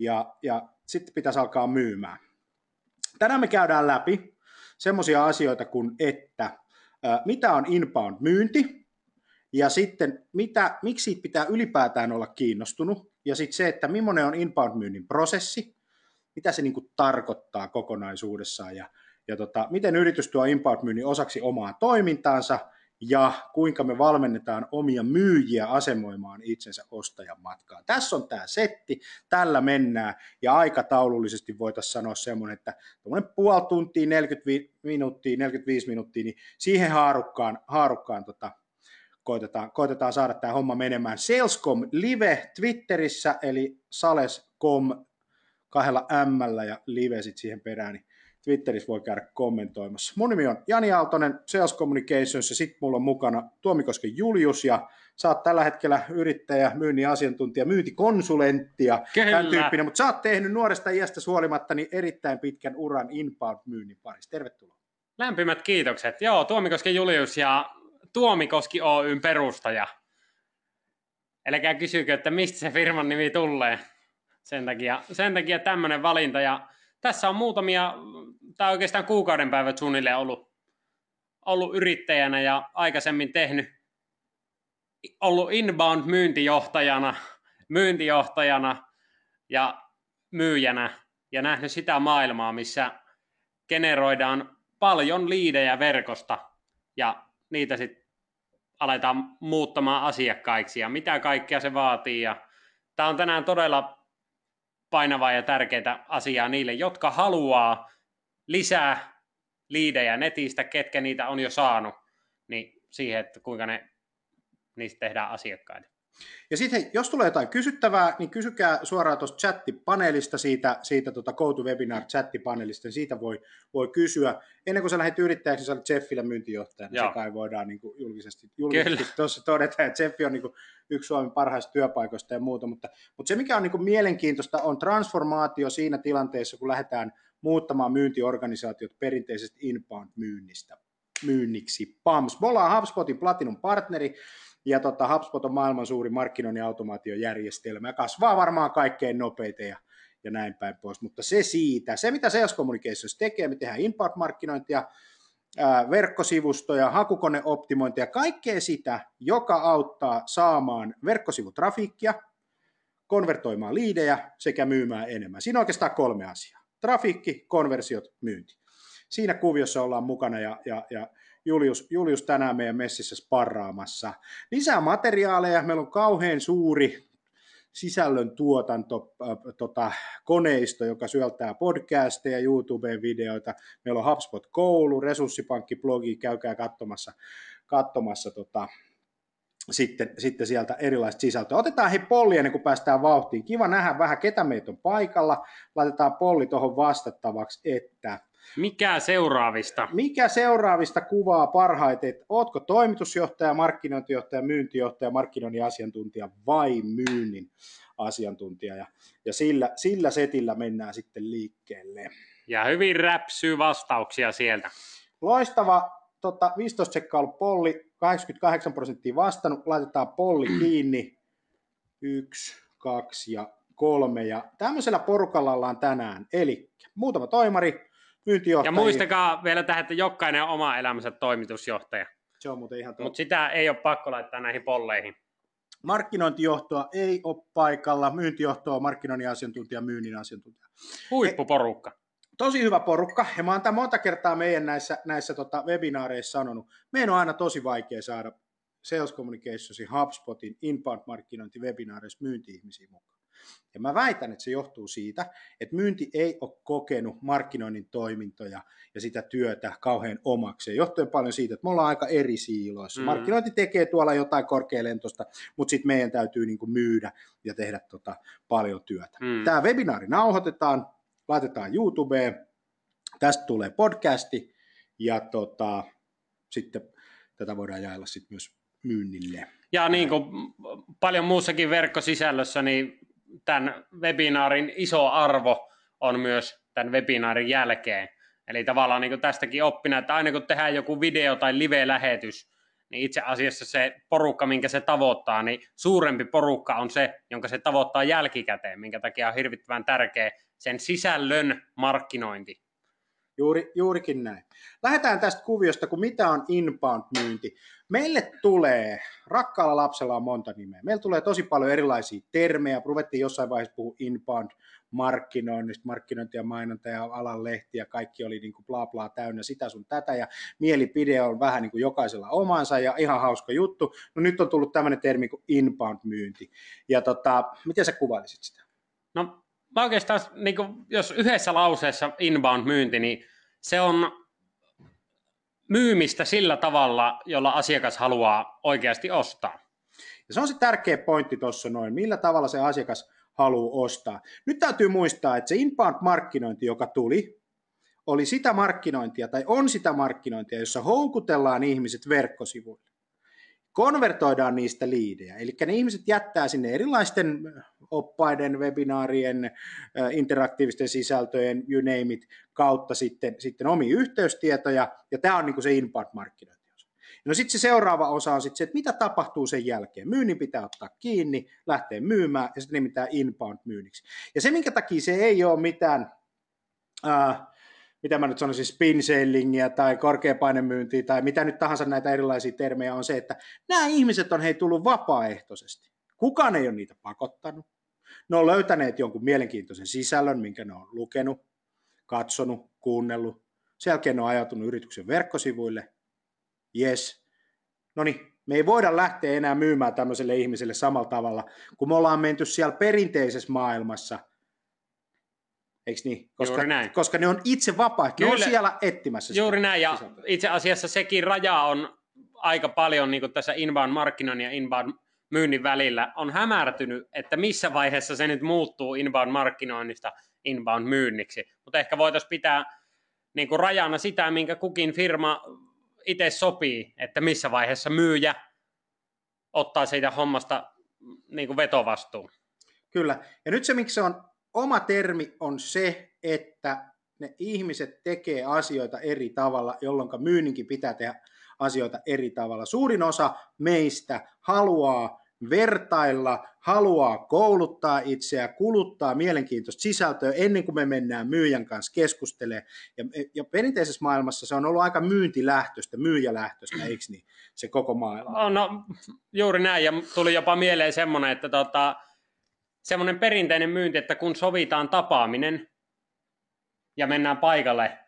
ja, ja sitten pitäisi alkaa myymään. Tänään me käydään läpi semmoisia asioita kuin, että mitä on inbound-myynti, ja sitten mitä, miksi siitä pitää ylipäätään olla kiinnostunut, ja sitten se, että millainen on inbound-myynnin prosessi, mitä se niin kuin tarkoittaa kokonaisuudessaan, ja, ja tota, miten yritys tuo inbound-myynnin osaksi omaa toimintaansa, ja kuinka me valmennetaan omia myyjiä asemoimaan itsensä ostajan matkaan. Tässä on tämä setti, tällä mennään ja aikataulullisesti voitaisiin sanoa semmoinen, että puoli tuntia, 40 minuuttia, 45 minuuttia, niin siihen haarukkaan, haarukkaan tota, koitetaan, koitetaan saada tämä homma menemään. Salescom Live Twitterissä, eli sales.com kahdella M ja live sitten siihen perään, niin Twitterissä voi käydä kommentoimassa. Mun nimi on Jani Aaltonen, Sales Communications, ja sitten mulla on mukana Tuomikosken Julius, ja sä oot tällä hetkellä yrittäjä, myynnin asiantuntija, myyntikonsulentti ja tämän tyyppinen, mutta sä oot tehnyt nuoresta iästä huolimatta niin erittäin pitkän uran inbound-myynnin parissa. Tervetuloa. Lämpimät kiitokset. Joo, Tuomikosken Julius ja Tuomikoski Oyn perustaja. Älkää kysykö, että mistä se firman nimi tulee. Sen takia, sen takia tämmöinen valinta. Ja tässä on muutamia, tai oikeastaan kuukauden päivät suunnilleen ollut, ollut yrittäjänä ja aikaisemmin tehnyt, ollut inbound myyntijohtajana, myyntijohtajana ja myyjänä ja nähnyt sitä maailmaa, missä generoidaan paljon liidejä verkosta ja niitä sitten aletaan muuttamaan asiakkaiksi ja mitä kaikkea se vaatii. Ja tämä on tänään todella painavaa ja tärkeää asiaa niille, jotka haluaa lisää liidejä netistä, ketkä niitä on jo saanut, niin siihen, että kuinka ne niistä tehdään asiakkaita. Ja sitten jos tulee jotain kysyttävää, niin kysykää suoraan tuosta chattipaneelista, siitä, siitä tota GoToWebinar chattipaneelista, niin siitä voi, voi kysyä. Ennen kuin sä lähdet yrittäjäksi, sä olet Jeffillä myyntijohtajana, niin se kai voidaan niin kuin julkisesti, julkisesti tuossa todeta, että Jeffi on niin kuin yksi Suomen parhaista työpaikoista ja muuta, mutta, mutta se mikä on niin kuin mielenkiintoista on transformaatio siinä tilanteessa, kun lähdetään muuttamaan myyntiorganisaatiot perinteisesti inbound-myynnistä myynniksi. PAMS. Me ollaan HubSpotin Platinum partneri, ja tota, HubSpot on maailman suuri markkinoinnin automaatiojärjestelmä ja kasvaa varmaan kaikkein nopeiten ja, ja näin päin pois. Mutta se siitä, se mitä Sales Communications tekee, me tehdään inbound-markkinointia, verkkosivustoja, hakukoneoptimointia, kaikkea sitä, joka auttaa saamaan verkkosivutrafiikkia, konvertoimaan liidejä sekä myymään enemmän. Siinä on oikeastaan kolme asiaa. Trafiikki, konversiot, myynti. Siinä kuviossa ollaan mukana ja, ja, ja Julius, Julius tänään meidän messissä sparraamassa. Lisää materiaaleja, meillä on kauhean suuri sisällön tuotanto, äh, tota, koneisto, joka syöltää podcasteja, YouTube-videoita. Meillä on HubSpot-koulu, resurssipankki-blogi, käykää katsomassa, katsomassa tota, sitten, sitten sieltä erilaista sisältöä. Otetaan he polli ennen kuin päästään vauhtiin. Kiva nähdä vähän, ketä meitä on paikalla. Laitetaan polli tuohon vastattavaksi, että mikä seuraavista? Mikä seuraavista kuvaa parhaiten, että ootko toimitusjohtaja, markkinointijohtaja, myyntijohtaja, markkinoinnin asiantuntija vai myynnin asiantuntija. Ja, ja sillä, sillä setillä mennään sitten liikkeelle. Ja hyvin räpsyy vastauksia sieltä. Loistava, tota, 15 sekkaa ollut polli, 88 prosenttia vastannut, laitetaan polli kiinni, yksi, kaksi ja kolme. Ja tämmöisellä porukalla ollaan tänään, eli muutama toimari, myyntijohtaja. Ja muistakaa vielä tähän, että jokainen on oma elämänsä toimitusjohtaja. Se on muuten ihan Mutta sitä ei ole pakko laittaa näihin polleihin. Markkinointijohtoa ei ole paikalla, myyntijohtoa on markkinoinnin asiantuntija, myynnin asiantuntija. Huippuporukka. Tosi hyvä porukka, ja mä oon tämän monta kertaa meidän näissä, näissä tota webinaareissa sanonut. Meidän on aina tosi vaikea saada Sales Communicationsin, HubSpotin, inbound-markkinointi webinaareissa myynti-ihmisiä mukaan. Ja mä väitän, että se johtuu siitä, että myynti ei ole kokenut markkinoinnin toimintoja ja sitä työtä kauhean omakseen. Johtuen paljon siitä, että me ollaan aika eri siiloissa. Mm. Markkinointi tekee tuolla jotain korkealentosta, mutta sitten meidän täytyy niinku myydä ja tehdä tota paljon työtä. Mm. Tämä webinaari nauhoitetaan, laitetaan YouTubeen, tästä tulee podcasti ja tota, sitten tätä voidaan jaella sitten myös myynnille. Ja niin kuin paljon muussakin verkkosisällössä, niin tämän webinaarin iso arvo on myös tämän webinaarin jälkeen. Eli tavallaan niin tästäkin oppina, että aina kun tehdään joku video tai live-lähetys, niin itse asiassa se porukka, minkä se tavoittaa, niin suurempi porukka on se, jonka se tavoittaa jälkikäteen, minkä takia on hirvittävän tärkeä sen sisällön markkinointi. Juuri, juurikin näin. Lähdetään tästä kuviosta, kun mitä on inbound-myynti. Meille tulee, rakkaalla lapsella on monta nimeä, meillä tulee tosi paljon erilaisia termejä. Ruvettiin jossain vaiheessa puhua inbound markkinoinnista, markkinointi ja mainonta ja alan lehti ja kaikki oli niin kuin bla bla täynnä sitä sun tätä ja mielipide on vähän niin kuin jokaisella omansa ja ihan hauska juttu. No nyt on tullut tämmöinen termi kuin inbound-myynti. Ja tota, miten sä kuvailisit sitä? No mä oikeastaan, niin kuin, jos yhdessä lauseessa inbound-myynti, niin se on myymistä sillä tavalla, jolla asiakas haluaa oikeasti ostaa. Ja se on se tärkeä pointti tuossa noin, millä tavalla se asiakas haluaa ostaa. Nyt täytyy muistaa, että se inbound-markkinointi, joka tuli, oli sitä markkinointia tai on sitä markkinointia, jossa houkutellaan ihmiset verkkosivuille. Konvertoidaan niistä liidejä, eli ne ihmiset jättää sinne erilaisten oppaiden, webinaarien, interaktiivisten sisältöjen, you name it, kautta sitten, sitten omia yhteystietoja, ja tämä on niin kuin se inbound-markkinointi. No sitten se seuraava osa on sitten se, että mitä tapahtuu sen jälkeen. Myynnin pitää ottaa kiinni, lähteä myymään ja sitten nimittäin inbound-myynniksi. Ja se, minkä takia se ei ole mitään, äh, mitä mä nyt sanoisin, spin sellingiä tai korkeapainemyyntiä tai mitä nyt tahansa näitä erilaisia termejä on se, että nämä ihmiset on hei tullut vapaaehtoisesti. Kukaan ei ole niitä pakottanut. Ne on löytäneet jonkun mielenkiintoisen sisällön, minkä ne on lukenut, katsonut, kuunnellut. Sen jälkeen ne on ajatunut yrityksen verkkosivuille. Yes. No niin, me ei voida lähteä enää myymään tämmöiselle ihmiselle samalla tavalla, kun me ollaan menty siellä perinteisessä maailmassa. Eikö niin? Koska, Juuri näin. koska ne on itse vapaaehtoisia, ne on siellä etsimässä Juuri sitä näin, ja sisältöä. itse asiassa sekin raja on aika paljon niin kuin tässä inbound-markkinoinnin ja inbound-myynnin välillä on hämärtynyt, että missä vaiheessa se nyt muuttuu inbound-markkinoinnista inbound-myynniksi. Mutta ehkä voitaisiin pitää niin kuin rajana sitä, minkä kukin firma itse sopii, että missä vaiheessa myyjä ottaa siitä hommasta niin kuin vetovastuun. Kyllä. Ja nyt se, miksi se on oma termi, on se, että ne ihmiset tekee asioita eri tavalla, jolloin myynninkin pitää tehdä asioita eri tavalla. Suurin osa meistä haluaa vertailla, haluaa kouluttaa itseä, kuluttaa mielenkiintoista sisältöä ennen kuin me mennään myyjän kanssa keskustelemaan. Ja, ja perinteisessä maailmassa se on ollut aika myyntilähtöistä, myyjälähtöistä, eikö niin, se koko maailma? Oh, no, juuri näin, ja tuli jopa mieleen semmoinen, että tota, semmoinen perinteinen myynti, että kun sovitaan tapaaminen ja mennään paikalle,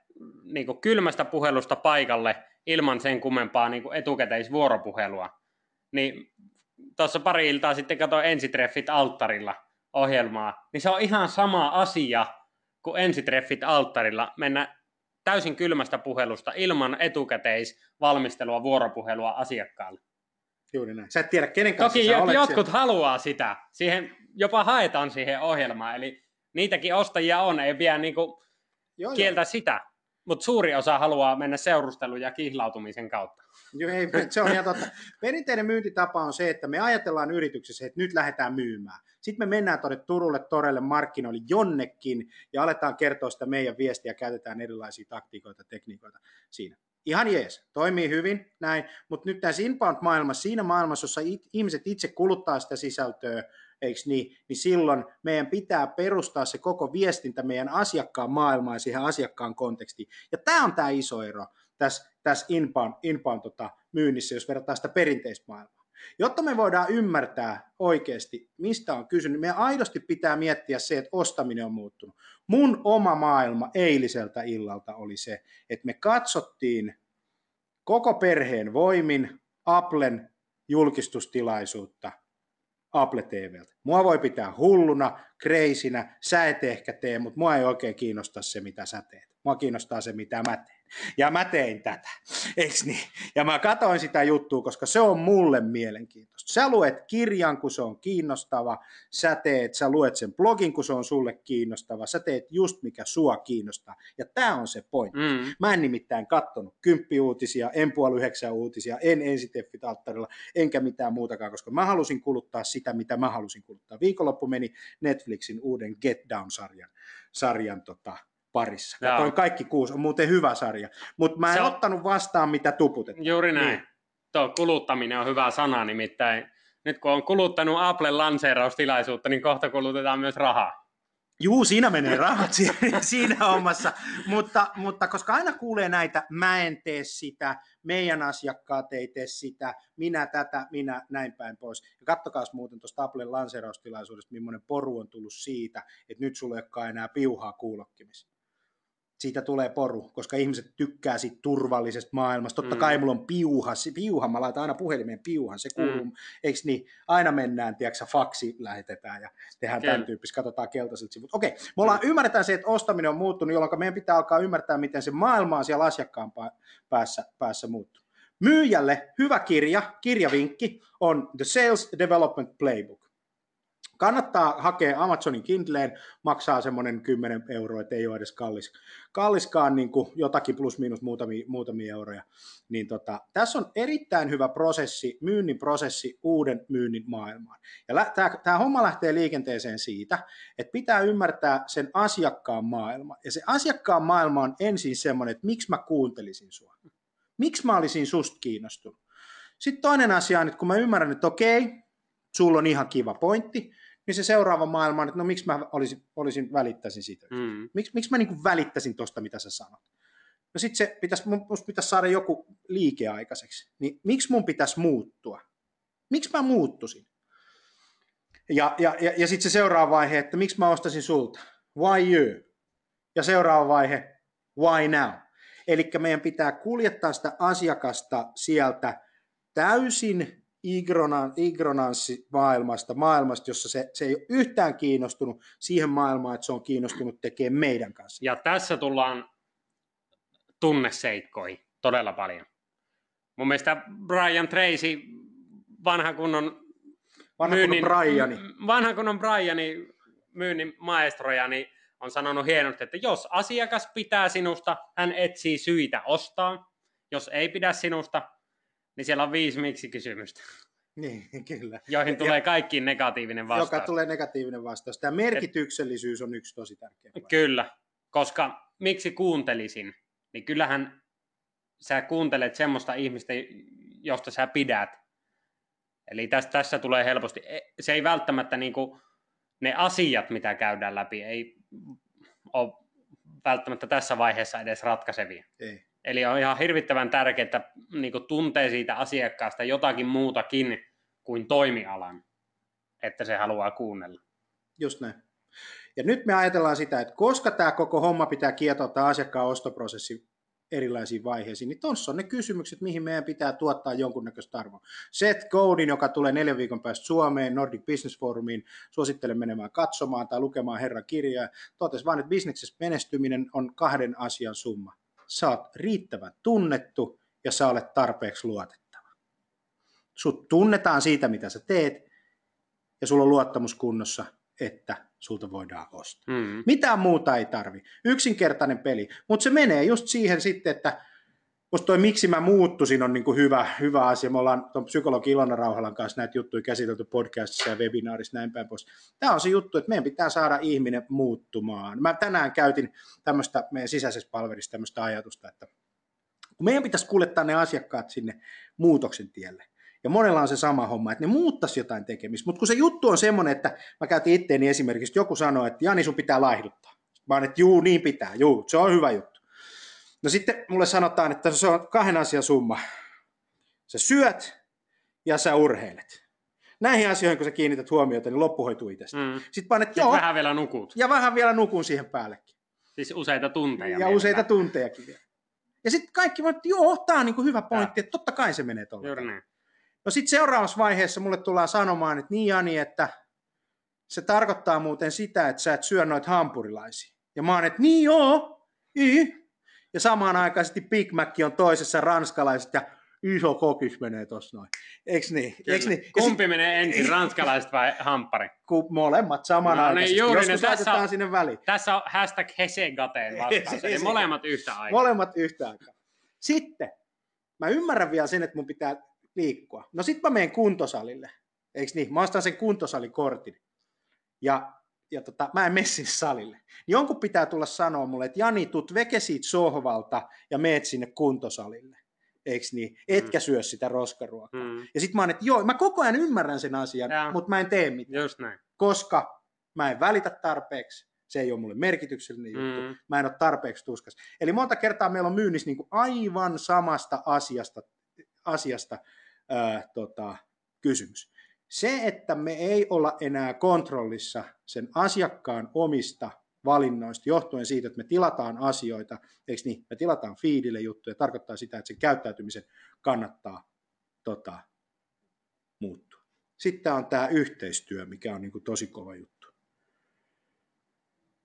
niin kuin kylmästä puhelusta paikalle ilman sen kummempaa niin kuin etukäteisvuoropuhelua, niin tuossa pari iltaa sitten katsoin ensitreffit alttarilla ohjelmaa, niin se on ihan sama asia kuin ensitreffit alttarilla mennä täysin kylmästä puhelusta ilman etukäteisvalmistelua, vuoropuhelua asiakkaalle. Juuri näin. Sä et tiedä, kenen kanssa Toki sä olet jotkut siellä. haluaa sitä. Siihen jopa haetaan siihen ohjelmaan. Eli niitäkin ostajia on, ei pidä niinku Joo, kieltää sitä. Mutta suuri osa haluaa mennä seurustelun ja kihlautumisen kautta. Joo, ei, se on ihan totta. Perinteinen myyntitapa on se, että me ajatellaan yrityksessä, että nyt lähdetään myymään. Sitten me mennään tuonne Turulle, Torelle, markkinoille jonnekin ja aletaan kertoa sitä meidän viestiä ja käytetään erilaisia taktiikoita, tekniikoita siinä. Ihan jees, toimii hyvin, näin, mutta nyt tässä inbound-maailmassa, siinä maailmassa, jossa ihmiset itse kuluttaa sitä sisältöä, eikö niin, niin silloin meidän pitää perustaa se koko viestintä meidän asiakkaan maailmaan ja siihen asiakkaan kontekstiin. Ja tämä on tämä iso ero tässä, tässä inbound, inbound tota, myynnissä, jos verrataan sitä perinteistä maailmaa. Jotta me voidaan ymmärtää oikeasti, mistä on kysynyt, meidän aidosti pitää miettiä se, että ostaminen on muuttunut. Mun oma maailma eiliseltä illalta oli se, että me katsottiin koko perheen voimin Applen julkistustilaisuutta Apple TVltä. Mua voi pitää hulluna, kreisinä, sä et ehkä tee, mutta mua ei oikein kiinnosta se, mitä sä teet. Mua kiinnostaa se, mitä mä teen. Ja mä tein tätä, eiks niin? Ja mä katoin sitä juttua, koska se on mulle mielenkiintoista. Sä luet kirjan, kun se on kiinnostava. Sä teet, sä luet sen blogin, kun se on sulle kiinnostava. Sä teet just mikä sua kiinnostaa. Ja tämä on se pointti. Mm. Mä en nimittäin kattonut kymppiuutisia, en puoli yhdeksän uutisia, en ensiteffit alttarilla, enkä mitään muutakaan, koska mä halusin kuluttaa sitä, mitä mä halusin kuluttaa. Viikonloppu meni Netflixin uuden Get Down-sarjan sarjan, tota, parissa. Katoin kaikki kuusi, on muuten hyvä sarja. Mutta mä en Se ottanut vastaan, mitä tuputettiin. Juuri näin. Niin. Tuo kuluttaminen on hyvä sana, nimittäin nyt kun on kuluttanut Applen lanseeraustilaisuutta, niin kohta kulutetaan myös rahaa. Juu, siinä menee rahat siinä hommassa, mutta, mutta koska aina kuulee näitä, mä en tee sitä, meidän asiakkaat ei tee sitä, minä tätä, minä näin päin pois. Ja kattokaa muuten tuosta Applen lanseeraustilaisuudesta, millainen poru on tullut siitä, että nyt sulla ei enää piuhaa kuulokkimissa siitä tulee poru, koska ihmiset tykkää siitä turvallisesta maailmasta. Totta mm. kai mulla on piuha, piuha, mä laitan aina puhelimeen piuhan, se kuuluu, mm. eikö niin, aina mennään, tiedätkö, faksi lähetetään ja tehdään Kel. tämän tyyppistä, katsotaan keltaiset sivut. Okei, me ollaan, mm. ymmärretään se, että ostaminen on muuttunut, jolloin meidän pitää alkaa ymmärtää, miten se maailma on siellä asiakkaan päässä, päässä muuttuu. Myyjälle hyvä kirja, kirjavinkki on The Sales Development Playbook. Kannattaa hakea Amazonin Kindleen, maksaa semmoinen 10 euroa, että ei ole edes kallis, kalliskaan niin kuin jotakin plus miinus muutamia, muutamia euroja. Niin tota, tässä on erittäin hyvä prosessi, myynnin prosessi uuden myynnin maailmaan. Ja tämä homma lähtee liikenteeseen siitä, että pitää ymmärtää sen asiakkaan maailma. Ja se asiakkaan maailma on ensin semmoinen, että miksi mä kuuntelisin sua. Miksi mä olisin susta kiinnostunut. Sitten toinen asia on, että kun mä ymmärrän, että okei, sulla on ihan kiva pointti, niin se seuraava maailma on, että no miksi mä olisin, olisin välittäisin siitä. Mm. Miks, miksi mä niin välittäisin tuosta, mitä sä sanot? No sitten se pitäisi, mun pitäisi saada joku liike aikaiseksi. Niin miksi mun pitäisi muuttua? Miksi mä muuttusin? Ja, ja, ja, ja sitten se seuraava vaihe, että miksi mä ostasin sulta? Why you? Ja seuraava vaihe, why now? Eli meidän pitää kuljettaa sitä asiakasta sieltä täysin ignoranssi maailmasta, maailmasta, jossa se, se ei ole yhtään kiinnostunut siihen maailmaan, että se on kiinnostunut tekemään meidän kanssa. Ja tässä tullaan tunneseikkoihin todella paljon. Mun mielestä Brian Tracy, vanha kunnon vanha myynnin, kunnon Briani. Vanha kunnon Briani, myynnin maestroja, niin on sanonut hienosti, että jos asiakas pitää sinusta, hän etsii syitä ostaa. Jos ei pidä sinusta, niin siellä on viisi miksi-kysymystä. Niin, kyllä. Joihin tulee ja, kaikkiin negatiivinen vastaus. Joka tulee negatiivinen vastaus. Tämä merkityksellisyys Et, on yksi tosi tärkeä. Kyllä, koska miksi kuuntelisin? Niin kyllähän sä kuuntelet semmoista ihmistä, josta sä pidät. Eli tässä, tässä tulee helposti, e, se ei välttämättä niin kuin, ne asiat, mitä käydään läpi, ei ole välttämättä tässä vaiheessa edes ratkaisevia. Ei. Eli on ihan hirvittävän tärkeää, että niin tuntee siitä asiakkaasta jotakin muutakin kuin toimialan, että se haluaa kuunnella. Just näin. Ja nyt me ajatellaan sitä, että koska tämä koko homma pitää kietouttaa asiakkaan ostoprosessi erilaisiin vaiheisiin, niin tuossa on ne kysymykset, mihin meidän pitää tuottaa jonkunnäköistä arvoa. Seth Godin, joka tulee neljän viikon päästä Suomeen, Nordic Business Forumiin, suosittelen menemään katsomaan tai lukemaan herran kirjaa, totesi vain, että bisneksessä menestyminen on kahden asian summa sä oot riittävän tunnettu ja sä olet tarpeeksi luotettava. Sut tunnetaan siitä, mitä sä teet, ja sulla on luottamus kunnossa, että sulta voidaan ostaa. Mm. Mitään muuta ei tarvi. Yksinkertainen peli. Mutta se menee just siihen sitten, että musta toi miksi mä muuttusin on niin kuin hyvä, hyvä asia. Me ollaan tuon psykologi Ilona Rauhalan kanssa näitä juttuja käsitelty podcastissa ja webinaarissa näin päin pois. Tämä on se juttu, että meidän pitää saada ihminen muuttumaan. Mä tänään käytin tämmöistä meidän sisäisessä palvelissa tämmöistä ajatusta, että kun meidän pitäisi kuljettaa ne asiakkaat sinne muutoksen tielle, ja monella on se sama homma, että ne muuttaisi jotain tekemistä. Mutta kun se juttu on semmoinen, että mä käytin itteeni esimerkiksi, joku sanoi, että Jani sun pitää laihduttaa. Mä oon, että juu, niin pitää, juu, se on hyvä juttu. No sitten mulle sanotaan, että se on kahden asian summa. Sä syöt ja sä urheilet. Näihin asioihin, kun sä kiinnität huomiota, niin loppu hoituu itsestä. Mm. Sitten panet, Sitten joo, vähän vielä nukut. ja vähän vielä nukun siihen päällekin. Siis useita tunteja. Ja mielellään. useita tuntejakin vielä. Ja sitten kaikki voivat, että joo, tämä on niin hyvä pointti, että totta kai se menee tuolla. Juuri näin. No sitten seuraavassa vaiheessa mulle tullaan sanomaan, että niin Jani, että se tarkoittaa muuten sitä, että sä et syö noita hampurilaisia. Ja mä oon, että niin joo, i. Ja samaan aikaisesti Big Mac on toisessa ranskalaiset ja iso kokis menee tossa noin. Eiks niin? Eiks niin? Kumpi menee ensin, ranskalaiset vai hamppari? kun molemmat samanaikaisesti. No niin, juuri, Joskus tässä on- sinne väliin. Tässä on hashtag Hesegateen vastaus, eli molemmat yhtä aikaa. Molemmat yhtä aikaa. Sitten, mä ymmärrän vielä sen, että mun pitää liikkua. No sit mä menen kuntosalille. Eiks niin? Mä ostan sen kuntosalikortin. Ja, ja tota, mä en mene sinne salille. Niin Jonkun pitää tulla sanoa mulle, että Jani, tut veke siitä sohvalta ja meet sinne kuntosalille. Eiks niin? Etkä syö sitä roskaruokaa. Mm. Ja sit mä oon, että joo, mä koko ajan ymmärrän sen asian, mutta mä en tee mitään Just näin. koska mä en välitä tarpeeksi, se ei ole mulle merkityksellinen juttu, Mm. mä en ole tarpeeksi tuskas. Eli monta kertaa meillä on myynnissä niin kuin aivan samasta asiasta, asiasta ää, tota, kysymys. Se, että me ei olla enää kontrollissa sen asiakkaan omista valinnoista johtuen siitä, että me tilataan asioita, eikö niin, me tilataan feedille juttuja, tarkoittaa sitä, että sen käyttäytymisen kannattaa tota, muuttua. Sitten on tämä yhteistyö, mikä on niin kuin tosi kova juttu.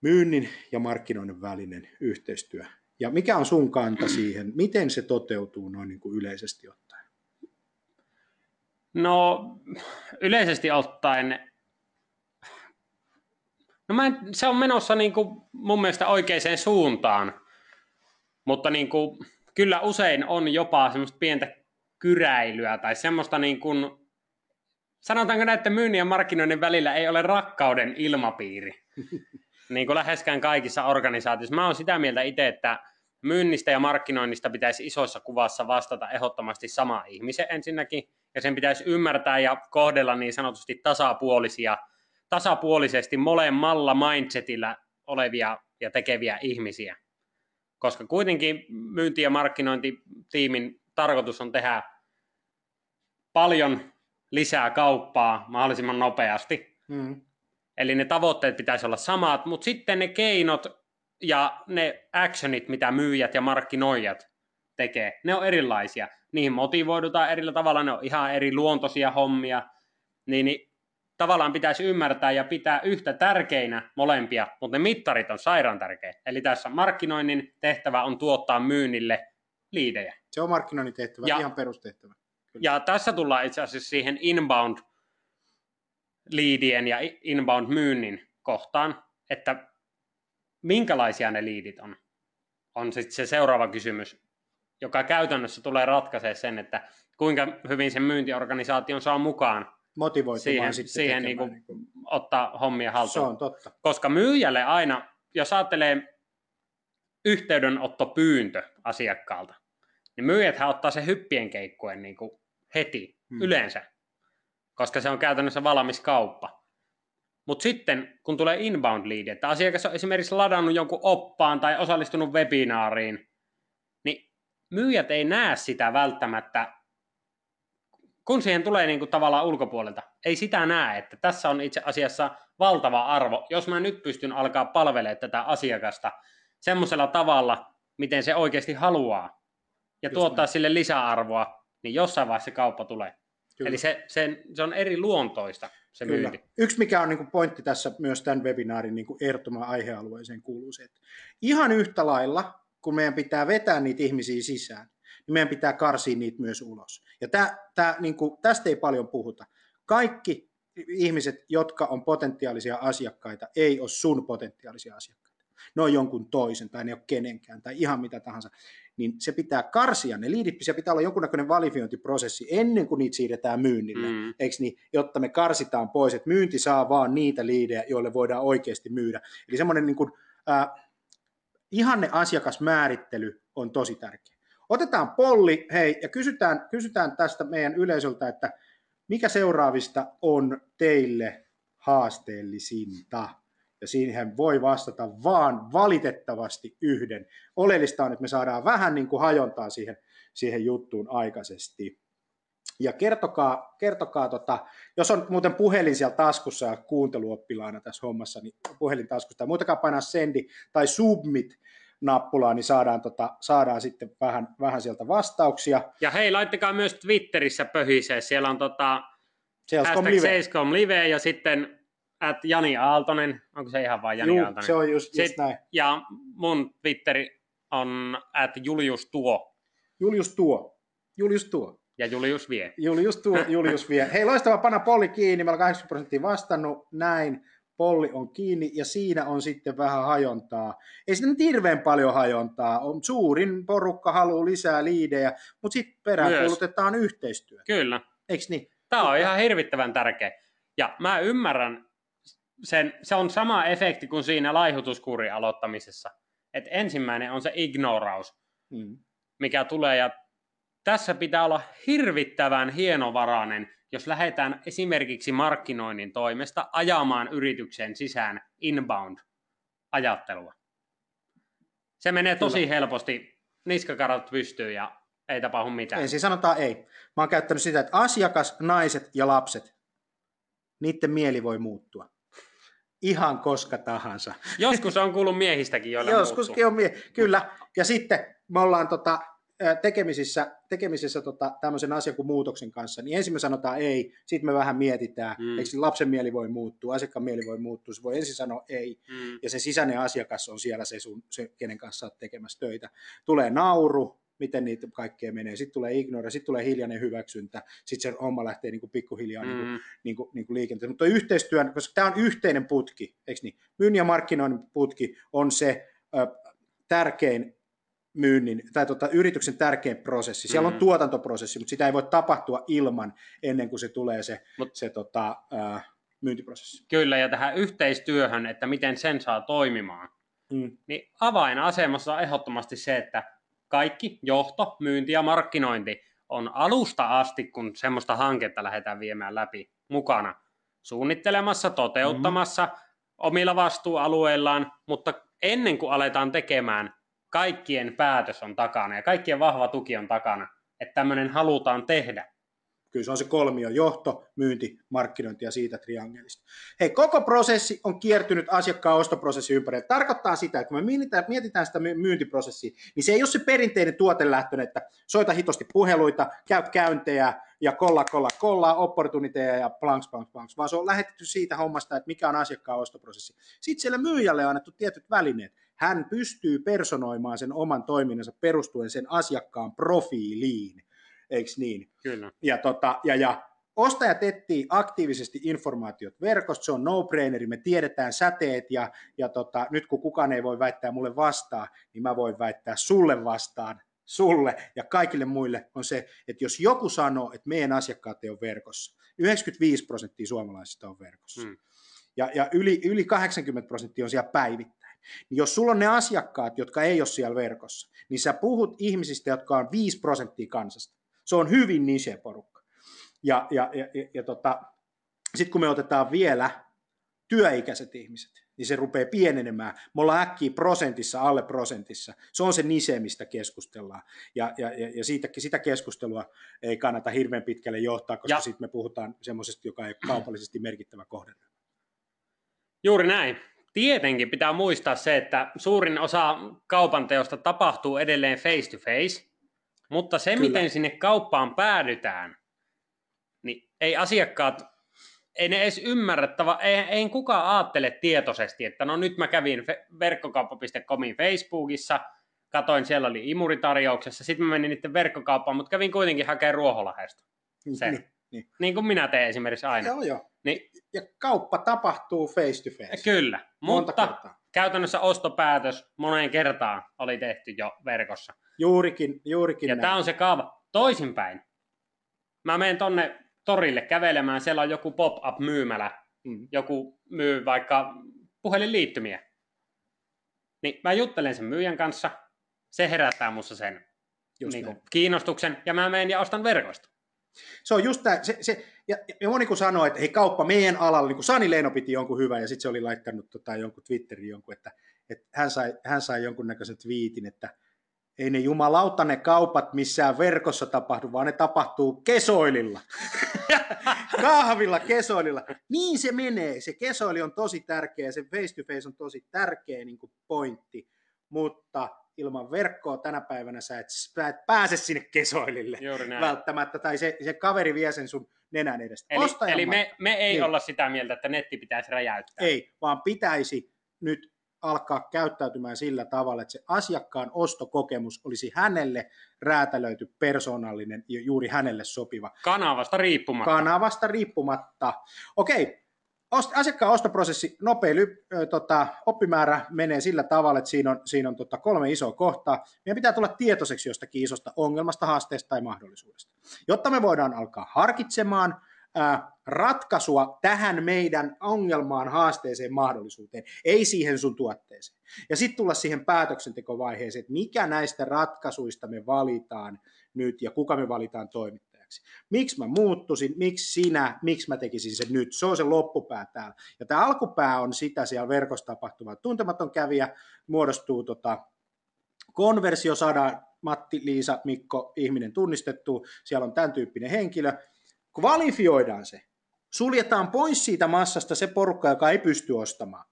Myynnin ja markkinoinnin välinen yhteistyö. Ja mikä on sun kanta siihen, miten se toteutuu noin niin kuin yleisesti ottaen? No yleisesti ottaen, no mä en, se on menossa niin kuin mun mielestä oikeaan suuntaan, mutta niin kuin, kyllä usein on jopa semmoista pientä kyräilyä tai semmoista niin kuin, sanotaanko näin, että myynnin ja markkinoinnin välillä ei ole rakkauden ilmapiiri. niin kuin läheskään kaikissa organisaatioissa. Mä oon sitä mieltä itse, että myynnistä ja markkinoinnista pitäisi isossa kuvassa vastata ehdottomasti sama ihmisen ensinnäkin, ja sen pitäisi ymmärtää ja kohdella niin sanotusti tasapuolisia, tasapuolisesti molemmalla mindsetillä olevia ja tekeviä ihmisiä. Koska kuitenkin myynti- ja markkinointitiimin tarkoitus on tehdä paljon lisää kauppaa mahdollisimman nopeasti. Mm. Eli ne tavoitteet pitäisi olla samat, mutta sitten ne keinot ja ne actionit, mitä myyjät ja markkinoijat tekee, ne on erilaisia. Niihin motivoidutaan eri tavalla, ne on ihan eri luontoisia hommia, niin, niin tavallaan pitäisi ymmärtää ja pitää yhtä tärkeinä molempia, mutta ne mittarit on sairaan tärkeä. Eli tässä markkinoinnin tehtävä on tuottaa myynnille liidejä. Se on markkinoinnin tehtävä, Ja- ihan perustehtävä. Ja tässä tullaan itse asiassa siihen inbound liidien ja inbound myynnin kohtaan, että minkälaisia ne liidit on, on sitten se seuraava kysymys, joka käytännössä tulee ratkaisee sen, että kuinka hyvin sen myyntiorganisaation saa mukaan Motivoitumaan siihen, sitten siihen niin niin kuin, ottaa hommia haltuun. Se on totta. Koska myyjälle aina, jos ajattelee yhteydenottopyyntö asiakkaalta, niin myyjäthän ottaa se hyppien keikkuen niin kuin heti, Hmm. yleensä, koska se on käytännössä valmis kauppa. Mutta sitten, kun tulee inbound lead, että asiakas on esimerkiksi ladannut jonkun oppaan tai osallistunut webinaariin, myyjät ei näe sitä välttämättä, kun siihen tulee niin kuin tavallaan ulkopuolelta, ei sitä näe, että tässä on itse asiassa valtava arvo, jos mä nyt pystyn alkaa palvelemaan tätä asiakasta semmoisella tavalla, miten se oikeasti haluaa, ja Just tuottaa näin. sille lisäarvoa, niin jossain vaiheessa se kauppa tulee. Kyllä. Eli se, se, se on eri luontoista se Kyllä. myynti. Yksi mikä on niin kuin pointti tässä myös tämän webinaarin niin kuin ehdottomaan aihealueeseen kuuluu se, että ihan yhtä lailla, kun meidän pitää vetää niitä ihmisiä sisään, niin meidän pitää karsia niitä myös ulos. Ja tää, tää, niin kuin, tästä ei paljon puhuta. Kaikki ihmiset, jotka on potentiaalisia asiakkaita, ei ole sun potentiaalisia asiakkaita. ne on jonkun toisen tai ne ei ole kenenkään tai ihan mitä tahansa, niin se pitää karsia ne liidit, se pitää olla jonkunnäköinen valifiointiprosessi ennen kuin niitä siirretään myynnille, mm. eikö niin, jotta me karsitaan pois, että myynti saa vaan niitä liidejä, joille voidaan oikeasti myydä. Eli semmoinen niin kuin, äh, ihanne asiakasmäärittely on tosi tärkeä. Otetaan polli, hei, ja kysytään, kysytään tästä meidän yleisöltä, että mikä seuraavista on teille haasteellisinta? Ja siihen voi vastata vaan valitettavasti yhden. Oleellista on, että me saadaan vähän niin kuin hajontaa siihen, siihen juttuun aikaisesti. Ja kertokaa, kertokaa tota, jos on muuten puhelin siellä taskussa ja kuunteluoppilaana tässä hommassa, niin puhelin taskusta, ja muutakaan painaa sendi tai submit nappulaa, niin saadaan, tota, saadaan sitten vähän, vähän sieltä vastauksia. Ja hei, laittakaa myös Twitterissä pöhisee, siellä on tota, Salescom live. Live ja sitten at Jani Aaltonen, onko se ihan vain Jani Juu, Aaltonen? se on just, just Sit- näin. Ja mun Twitteri on at Julius Tuo Julius Tuo. Julius Tuo. Ja Julius Vie. Julius tuo, Julius vie. Hei, loistava, panna polli kiinni, meillä on 80 prosenttia vastannut, näin, polli on kiinni, ja siinä on sitten vähän hajontaa. Ei nyt hirveän paljon hajontaa, on suurin porukka haluaa lisää liidejä, mutta sitten peräänkuulutetaan yhteistyötä, Kyllä. eikö niin? Tämä on ihan hirvittävän tärkeä. Ja mä ymmärrän, sen, se on sama efekti kuin siinä laihutuskuurin aloittamisessa. Että ensimmäinen on se ignoraus, Mm. mikä tulee. Ja tässä pitää olla hirvittävän hienovarainen, jos lähdetään esimerkiksi markkinoinnin toimesta ajamaan yritykseen sisään inbound-ajattelua. Se menee tosi Kyllä. helposti, niskakarvat pystyy ja ei tapahdu mitään. Ensin sanotaan ei. Mä oon käyttänyt sitä, että asiakas, naiset ja lapset, niiden mieli voi muuttua. Ihan koska tahansa. Joskus on kuullut miehistäkin, joilla Joskuskin on mie- Kyllä. Ja sitten me ollaan tota, tekemisissä, tekemisissä tota, tämmöisen asian kuin muutoksen kanssa, niin ensin me sanotaan ei, sitten me vähän mietitään, Mm. eikö se lapsen mieli voi muuttua, asiakkaan mieli voi muuttua, se voi ensin sanoa ei, Mm. ja se sisäinen asiakas on siellä se, sun, se kenen kanssa olet tekemässä töitä. Tulee nauru, miten niitä kaikkea menee, sitten tulee ignore, sitten tulee hiljainen hyväksyntä, sitten se homma lähtee niin kuin pikkuhiljaa mm. niin kuin, Mm. niin kuin, niin kuin liikenteeseen. Mutta yhteistyön, koska tämä on yhteinen putki, eikö niin? Myynnin ja markkinoinnin putki on se ö, tärkein myynnin, tai tota, yrityksen tärkein prosessi. Siellä Mm. on tuotantoprosessi, mutta sitä ei voi tapahtua ilman, ennen kuin se tulee se, Mut- se tota, ö, myyntiprosessi. Kyllä, ja tähän yhteistyöhön, että miten sen saa toimimaan, Mm. niin avainasemassa on ehdottomasti se, että kaikki johto, myynti ja markkinointi on alusta asti, kun semmoista hanketta lähdetään viemään läpi mukana suunnittelemassa, toteuttamassa Mm-hmm. omilla vastuualueillaan, mutta ennen kuin aletaan tekemään, kaikkien päätös on takana ja kaikkien vahva tuki on takana, että tämmöinen halutaan tehdä. Kyllä se on se kolmio, johto, myynti, markkinointi ja siitä triangelista. Hei, koko prosessi on kiertynyt asiakkaan ostoprosessi ympärille. Tarkoittaa sitä, että kun me mietitään, sitä my- myyntiprosessia, niin se ei ole se perinteinen tuotelähtöinen, että soita hitosti puheluita, käy käyntejä ja kolla, kolla, kolla, opportuniteja ja planks, planks, planks, vaan se on lähetetty siitä hommasta, että mikä on asiakkaan ostoprosessi. Sitten siellä myyjälle on annettu tietyt välineet. Hän pystyy personoimaan sen oman toiminnansa perustuen sen asiakkaan profiiliin, eikö niin? Kyllä. Ja, tota, ja, ja ostajat etsii aktiivisesti informaatiot verkosta, se on no-braineri, me tiedetään säteet ja, ja tota, nyt kun kukaan ei voi väittää mulle vastaan, niin mä voin väittää sulle vastaan, sulle ja kaikille muille on se, että jos joku sanoo, että meidän asiakkaat ei ole verkossa, 95 prosenttia suomalaisista on verkossa Mm. ja, ja yli, yli 80 prosenttia on siellä päivittäin. Niin jos sulla on ne asiakkaat, jotka ei ole siellä verkossa, niin sä puhut ihmisistä, jotka on 5 prosenttia kansasta. Se on hyvin niche porukka. Ja, ja, ja, ja, ja tota, sitten kun me otetaan vielä työikäiset ihmiset, niin se rupeaa pienenemään. Me ollaan äkkiä prosentissa, alle prosentissa. Se on se niche, mistä keskustellaan. Ja, ja, ja, siitä, sitä keskustelua ei kannata hirveän pitkälle johtaa, koska sitten me puhutaan semmoisesta, joka ei ole kaupallisesti merkittävä kohde. Juuri näin. Tietenkin pitää muistaa se, että suurin osa kaupan teosta tapahtuu edelleen face to face, mutta se, Kyllä. miten sinne kauppaan päädytään, niin ei asiakkaat, ei ne edes ymmärrä, ei, ei kukaan ajattele tietoisesti, että no nyt mä kävin fe- verkkokauppa.comin Facebookissa, katoin, siellä oli imuritarjouksessa, sitten mä menin niiden verkkokauppaan, mutta kävin kuitenkin hakemaan Ruoholahesta. Se. Niin, niin. Niin kuin minä teen esimerkiksi aina. Joo, joo. Niin, Ja kauppa tapahtuu face to face. kyllä, Monta mutta kertaa. käytännössä ostopäätös moneen kertaan oli tehty jo verkossa. Juurikin, juurikin Ja näin. tämä on se kaava. Toisinpäin. Mä menen tonne torille kävelemään, siellä on joku pop-up myymälä. Mm. Joku myy vaikka puhelinliittymiä. Niin mä juttelen sen myyjän kanssa, se herättää musta sen Just niin näin. kiinnostuksen, ja mä menen ja ostan verkosta. Se on just tämä, se, se, ja, ja moni kun sanoo, että hei kauppa meidän alalla, niin kuin Sani Leino piti jonkun hyvän, ja sitten se oli laittanut tota, jonkun Twitteriin jonkun, että, että hän, sai, hän sai jonkunnäköisen twiitin, että ei ne jumalauta ne kaupat missään verkossa tapahdu, vaan ne tapahtuu kesoililla. Kahvilla kesoililla. Niin se menee. Se kesoili on tosi tärkeä, se face to face on tosi tärkeä niin pointti, mutta ilman verkkoa tänä päivänä sä et, sä et pääse sinne kesoilille Juuri näin. välttämättä, tai se, se kaveri vie sen sun nenän edestä. Eli, Ostajan eli me, me ei Niin. olla sitä mieltä, että netti pitäisi räjäyttää. Ei, vaan pitäisi nyt alkaa käyttäytymään sillä tavalla, että se asiakkaan ostokokemus olisi hänelle räätälöity persoonallinen ja juuri hänelle sopiva. Kanavasta riippumatta. Kanavasta riippumatta. Okei, Ost- asiakkaan ostoprosessi, nopea ly- ö, tota, oppimäärä menee sillä tavalla, että siinä on, siinä on tota, kolme isoa kohtaa. Meidän pitää tulla tietoiseksi jostakin isosta ongelmasta, haasteesta tai mahdollisuudesta. Jotta me voidaan alkaa harkitsemaan ää, ratkaisua tähän meidän ongelmaan, haasteeseen, mahdollisuuteen, ei siihen sun tuotteeseen. Ja sitten tulla siihen päätöksentekovaiheeseen, että mikä näistä ratkaisuista me valitaan nyt ja kuka me valitaan toimittajaksi. Miksi mä muuttusin, miksi sinä, miksi mä tekisin sen nyt. Se on se loppupää täällä. Ja tämä alkupää on sitä siellä verkossa tapahtuvaa. Tuntematon kävijä muodostuu tota, konversio, saadaan Matti, Liisa, Mikko, ihminen tunnistettu, siellä on tämän tyyppinen henkilö. Kvalifioidaan se, suljetaan pois siitä massasta se porukka, joka ei pysty ostamaan.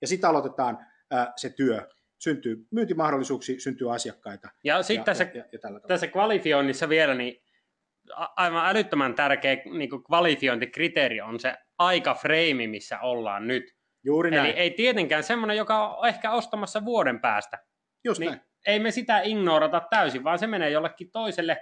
Ja sitten aloitetaan ää, se työ. Syntyy myyntimahdollisuuksia, syntyy asiakkaita. Ja sitten tässä, ja, ja tässä kvalifioinnissa vielä, niin aivan älyttömän tärkeä niin kuin kvalifiointikriteeri on se aikafreimi, missä ollaan nyt. Juuri näin. Eli ei tietenkään semmoinen, joka on ehkä ostamassa vuoden päästä. Just niin näin. ei me sitä ignorata täysin, vaan se menee jollekin toiselle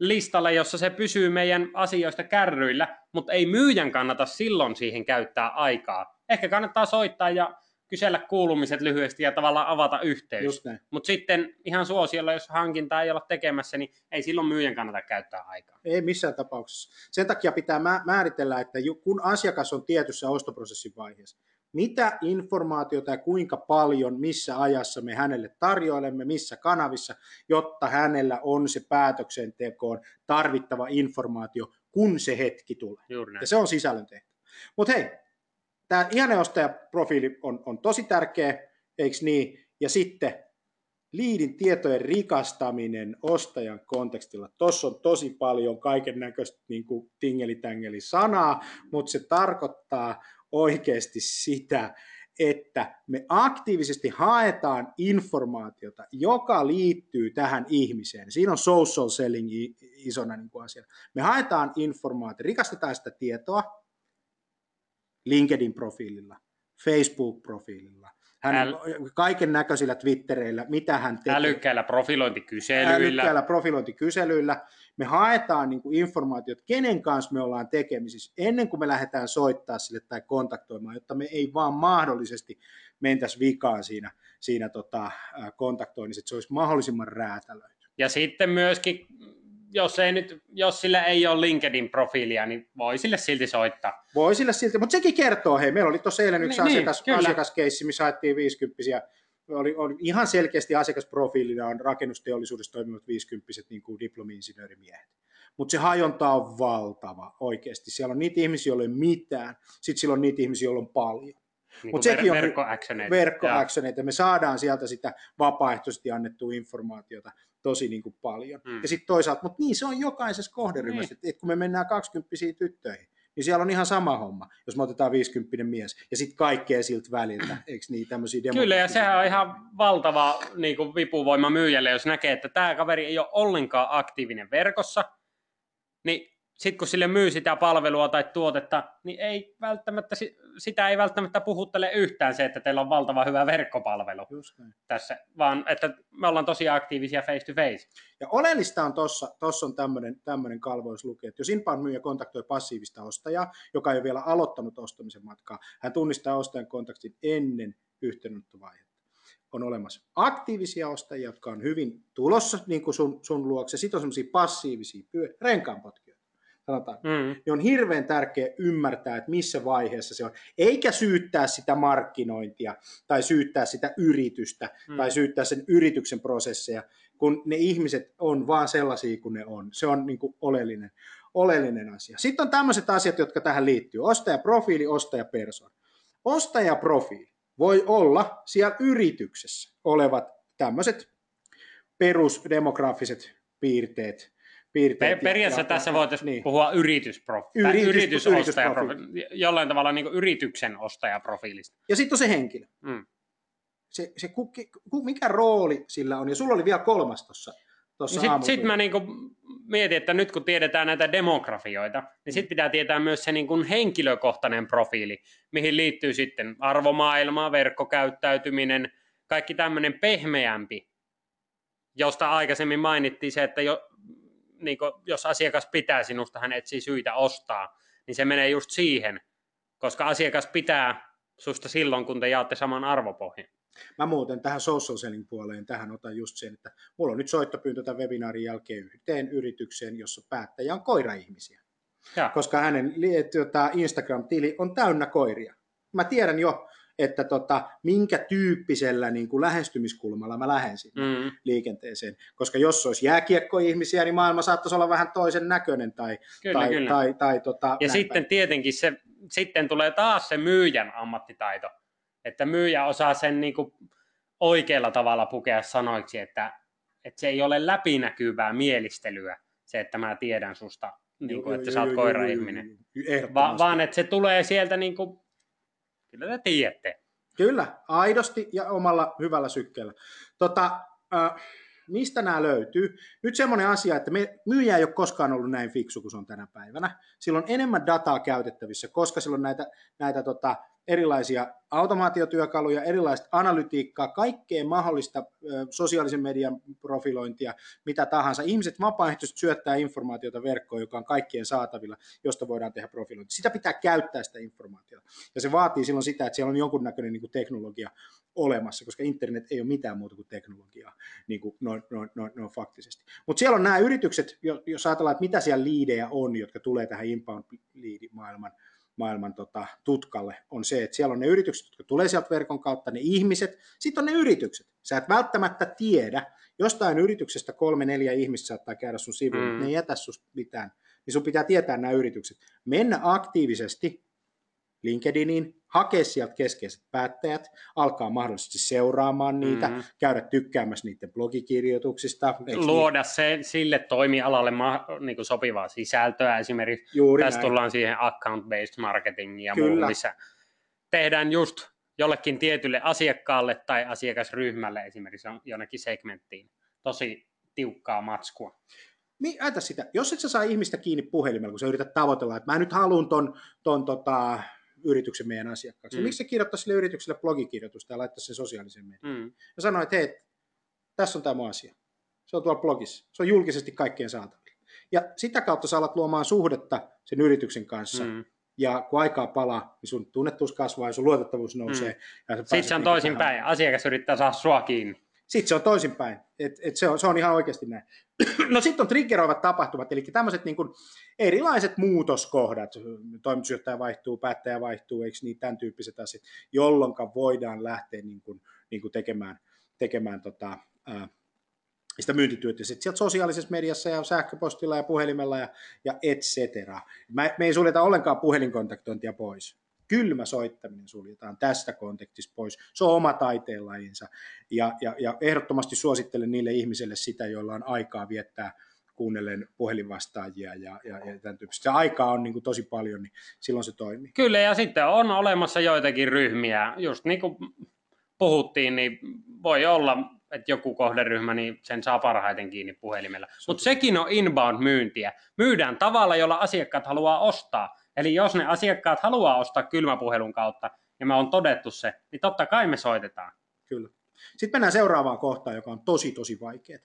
listalle, jossa se pysyy meidän asioista kärryillä, mutta ei myyjän kannata silloin siihen käyttää aikaa. Ehkä kannattaa soittaa ja kysellä kuulumiset lyhyesti ja tavallaan avata yhteys. Mutta sitten ihan suosiolla, jos hankintaa ei olla tekemässä, niin ei silloin myyjän kannata käyttää aikaa. Ei missään tapauksessa. Sen takia pitää mä- määritellä, että kun asiakas on tietyssä ostoprosessin vaiheessa, mitä informaatiota ja kuinka paljon, missä ajassa me hänelle tarjoilemme, missä kanavissa, jotta hänellä on se päätöksentekoon tarvittava informaatio, kun se hetki tulee. Ja se on sisällön tehtävä. Mutta hei, tämä ihanne ostajaprofiili on, on tosi tärkeä, eikö niin? Ja sitten liidin tietojen rikastaminen ostajan kontekstilla. Tuossa on tosi paljon kaiken näköistä niin tingelitängeli sanaa, mutta se tarkoittaa oikeasti sitä, että me aktiivisesti haetaan informaatiota, joka liittyy tähän ihmiseen. Siinä on social selling isona niin asia. Me haetaan informaatiota, rikastetaan sitä tietoa LinkedIn-profiililla, Facebook-profiililla, hän Äl- kaiken näköisillä Twittereillä, mitä hän tekee. Älykkäillä profilointikyselyillä. Älykkäillä profilointikyselyillä. Me haetaan niin kuin informaatiot, kenen kanssa me ollaan tekemisissä, ennen kuin me lähdetään soittaa sille tai kontaktoimaan, jotta me ei vaan mahdollisesti mentäisi vikaan siinä, siinä tota, kontaktoinnissa, että se olisi mahdollisimman räätälöity. Ja sitten myöskin, jos, ei nyt, jos sillä ei ole LinkedIn-profiilia, niin voi sille silti soittaa. Voi sille silti, mutta sekin kertoo, hei, meillä oli tuossa eilen yksi Niin, niin, niin, asiakas, kyllä. asiakaskeissi, missä haettiin 50 oli, oli ihan selkeästi asiakasprofiilina on rakennusteollisuudessa toimivat 50 niin kuin diplomi-insinöörimiehet. Mutta se hajonta on valtava oikeasti. Siellä on niitä ihmisiä, joilla ei ole mitään, sitten siellä on niitä ihmisiä, joilla on paljon. Niin Mut kuin sekin on verkkoactioneita. verkkoactioneita. Me saadaan sieltä sitä vapaaehtoisesti annettua informaatiota tosi niin kuin paljon. Mm. Ja sitten toisaalta, mutta niin se on jokaisessa kohderyhmässä, että kun me mennään 20 tyttöihin, niin siellä on ihan sama homma, jos me otetaan 50 mies, ja sitten kaikkea siltä väliltä, eikö niin, tämmöisiä Kyllä, ja sehän on ihan valtava niin kuin vipuvoima myyjälle, jos näkee, että tämä kaveri ei ole ollenkaan aktiivinen verkossa, niin sitten kun sille myy sitä palvelua tai tuotetta, niin ei välttämättä, si- sitä ei välttämättä puhuttele yhtään se, että teillä on valtava hyvä verkkopalvelu Just näin. tässä, vaan että me ollaan tosi aktiivisia face to face. Ja oleellista on tuossa, tuossa on tämmöinen, tämmöinen kalvo, jos lukee, että jos inbound myyjä kontaktoi passiivista ostajaa, joka ei ole vielä aloittanut ostamisen matkaa, hän tunnistaa ostajan kontaktin ennen yhteydenottovaihetta. On olemassa aktiivisia ostajia, jotka on hyvin tulossa niin kuin sun, sun luokse. Sitten on semmoisia passiivisia renkaanpotkijoita sanotaan, mm. niin on hirveän tärkeä ymmärtää, että missä vaiheessa se on. Eikä syyttää sitä markkinointia tai syyttää sitä yritystä mm. tai syyttää sen yrityksen prosesseja, kun ne ihmiset on vaan sellaisia kuin ne on. Se on niin kuin oleellinen, oleellinen asia. Sitten on tämmöiset asiat, jotka tähän liittyy. Ostajaprofiili, ostajapersona. Ostajaprofiili voi olla siellä yrityksessä olevat tämmöiset perusdemografiset piirteet, piirteet. Per, periaatteessa ja, tässä voitaisiin niin. puhua yritysprofi, Yritys, yritysostajaprofiili, jollain tavalla niin yrityksen ostajaprofiilista. Ja sitten on se henkilö. Mm. Se, se kuki, mikä rooli sillä on, ja sulla oli vielä kolmas tuossa Sitten sit mä niinku mietin, että nyt kun tiedetään näitä demografioita, niin mm. sitten pitää tietää myös se niinku henkilökohtainen profiili, mihin liittyy sitten arvomaailma, verkkokäyttäytyminen, kaikki tämmöinen pehmeämpi, josta aikaisemmin mainittiin se, että jo, niin kuin, jos asiakas pitää sinusta, hän etsii syitä ostaa, niin se menee just siihen, koska asiakas pitää susta silloin, kun te jaatte saman arvopohjan. Mä muuten tähän social selling puoleen, tähän otan just sen, että mulla on nyt soittopyyntö tämän webinaarin jälkeen yhteen yritykseen, jossa päättäjä on koira-ihmisiä. Ja. Koska hänen tuota, Instagram-tili on täynnä koiria. Mä tiedän jo, että tota, minkä tyyppisellä niin kuin lähestymiskulmalla mä lähden sinne mm. liikenteeseen. Koska jos olisi jääkiekkoihmisiä, niin maailma saattaisi olla vähän toisen näköinen. Tai, kyllä, tai, kyllä. Tai, tai, tota, ja sitten päin. tietenkin se, sitten tulee taas se myyjän ammattitaito, että myyjä osaa sen niin kuin oikealla tavalla pukea sanoiksi, että, että se ei ole läpinäkyvää mielistelyä, se, että mä tiedän susta, niin kuin, että sä oot koira-ihminen, Va- vaan että se tulee sieltä niin kuin Kyllä te tiedätte. Kyllä, aidosti ja omalla hyvällä sykkeellä. Tota, äh, mistä nämä löytyy? Nyt semmoinen asia, että me, myyjä ei ole koskaan ollut näin fiksu kuin se on tänä päivänä. Sillä on enemmän dataa käytettävissä, koska sillä on näitä, näitä tota, erilaisia automaatiotyökaluja, erilaista analytiikkaa, kaikkea mahdollista sosiaalisen median profilointia, mitä tahansa. Ihmiset vapaaehtoisesti syöttää informaatiota verkkoon, joka on kaikkien saatavilla, josta voidaan tehdä profilointi. Sitä pitää käyttää sitä informaatiota. Ja se vaatii silloin sitä, että siellä on jonkunnäköinen niin teknologia olemassa, koska internet ei ole mitään muuta kuin teknologiaa, niin kuin noin, noin, noin, noin faktisesti. Mutta siellä on nämä yritykset, jos ajatellaan, että mitä siellä liidejä on, jotka tulee tähän inbound-liidimaailman maailman tota, tutkalle, on se, että siellä on ne yritykset, jotka tulee sieltä verkon kautta, ne ihmiset, sitten on ne yritykset. Sä et välttämättä tiedä, jostain yrityksestä kolme, neljä ihmistä saattaa käydä sun sivuun, mm. ne ei jätä susta mitään, niin sun pitää tietää nämä yritykset. Mennä aktiivisesti LinkedIniin, hakea sieltä keskeiset päättäjät, alkaa mahdollisesti seuraamaan niitä, mm-hmm. käydä tykkäämässä niiden blogikirjoituksista. Luoda niin? se, sille toimialalle ma, niin kuin sopivaa sisältöä esimerkiksi. Juuri Tässä näin. tullaan siihen account-based marketing ja muuhun, missä tehdään just jollekin tietylle asiakkaalle tai asiakasryhmälle esimerkiksi jonnekin segmenttiin tosi tiukkaa matskua. Ajata sitä, jos et sä saa ihmistä kiinni puhelimella, kun sä yrität tavoitella, että mä nyt haluan ton, ton tota, yrityksen meidän asiakkaaksi. Mm. Miksi se kirjoittaa sille yritykselle blogikirjoitusta ja laittaa sen sosiaalisen median? Mm. Ja sanoo, että hei, tässä on tämä asia. Se on tuolla blogissa. Se on julkisesti kaikkien saatavilla. Ja sitä kautta sä alat luomaan suhdetta sen yrityksen kanssa. Mm. Ja kun aikaa palaa, niin sun tunnettuus kasvaa ja sun luotettavuus nousee. Mm. Sitten se on toisinpäin. Asiakas yrittää saada sua kiinni. Sitten se on toisinpäin. Et, et se, on, se on ihan oikeasti näin. no sitten on triggeroivat tapahtumat, eli tämmöiset niin erilaiset muutoskohdat, toimitusjohtaja vaihtuu, päättäjä vaihtuu, eikö niin, tämän tyyppiset asiat, jolloin voidaan lähteä niin kuin, niin kuin tekemään, tekemään tota, ää, sitä myyntityötä sitten sieltä sosiaalisessa mediassa ja sähköpostilla ja puhelimella ja, ja et cetera. Me, me ei suljeta ollenkaan puhelinkontaktointia pois kylmä soittaminen suljetaan tästä kontekstista pois. Se on oma taiteenlajinsa. Ja, ja, ja ehdottomasti suosittelen niille ihmisille sitä, joilla on aikaa viettää kuunnellen puhelinvastaajia ja, ja, ja tämän tyyppistä. Se aikaa on niin kuin tosi paljon, niin silloin se toimii. Kyllä, ja sitten on olemassa joitakin ryhmiä, just niin kuin puhuttiin, niin voi olla, että joku kohderyhmä, niin sen saa parhaiten kiinni puhelimella. Mutta sekin on inbound-myyntiä. Myydään tavalla, jolla asiakkaat haluaa ostaa. Eli jos ne asiakkaat haluaa ostaa kylmäpuhelun kautta, ja me on todettu se, niin totta kai me soitetaan. Kyllä. Sitten mennään seuraavaan kohtaan, joka on tosi, tosi vaikeaa.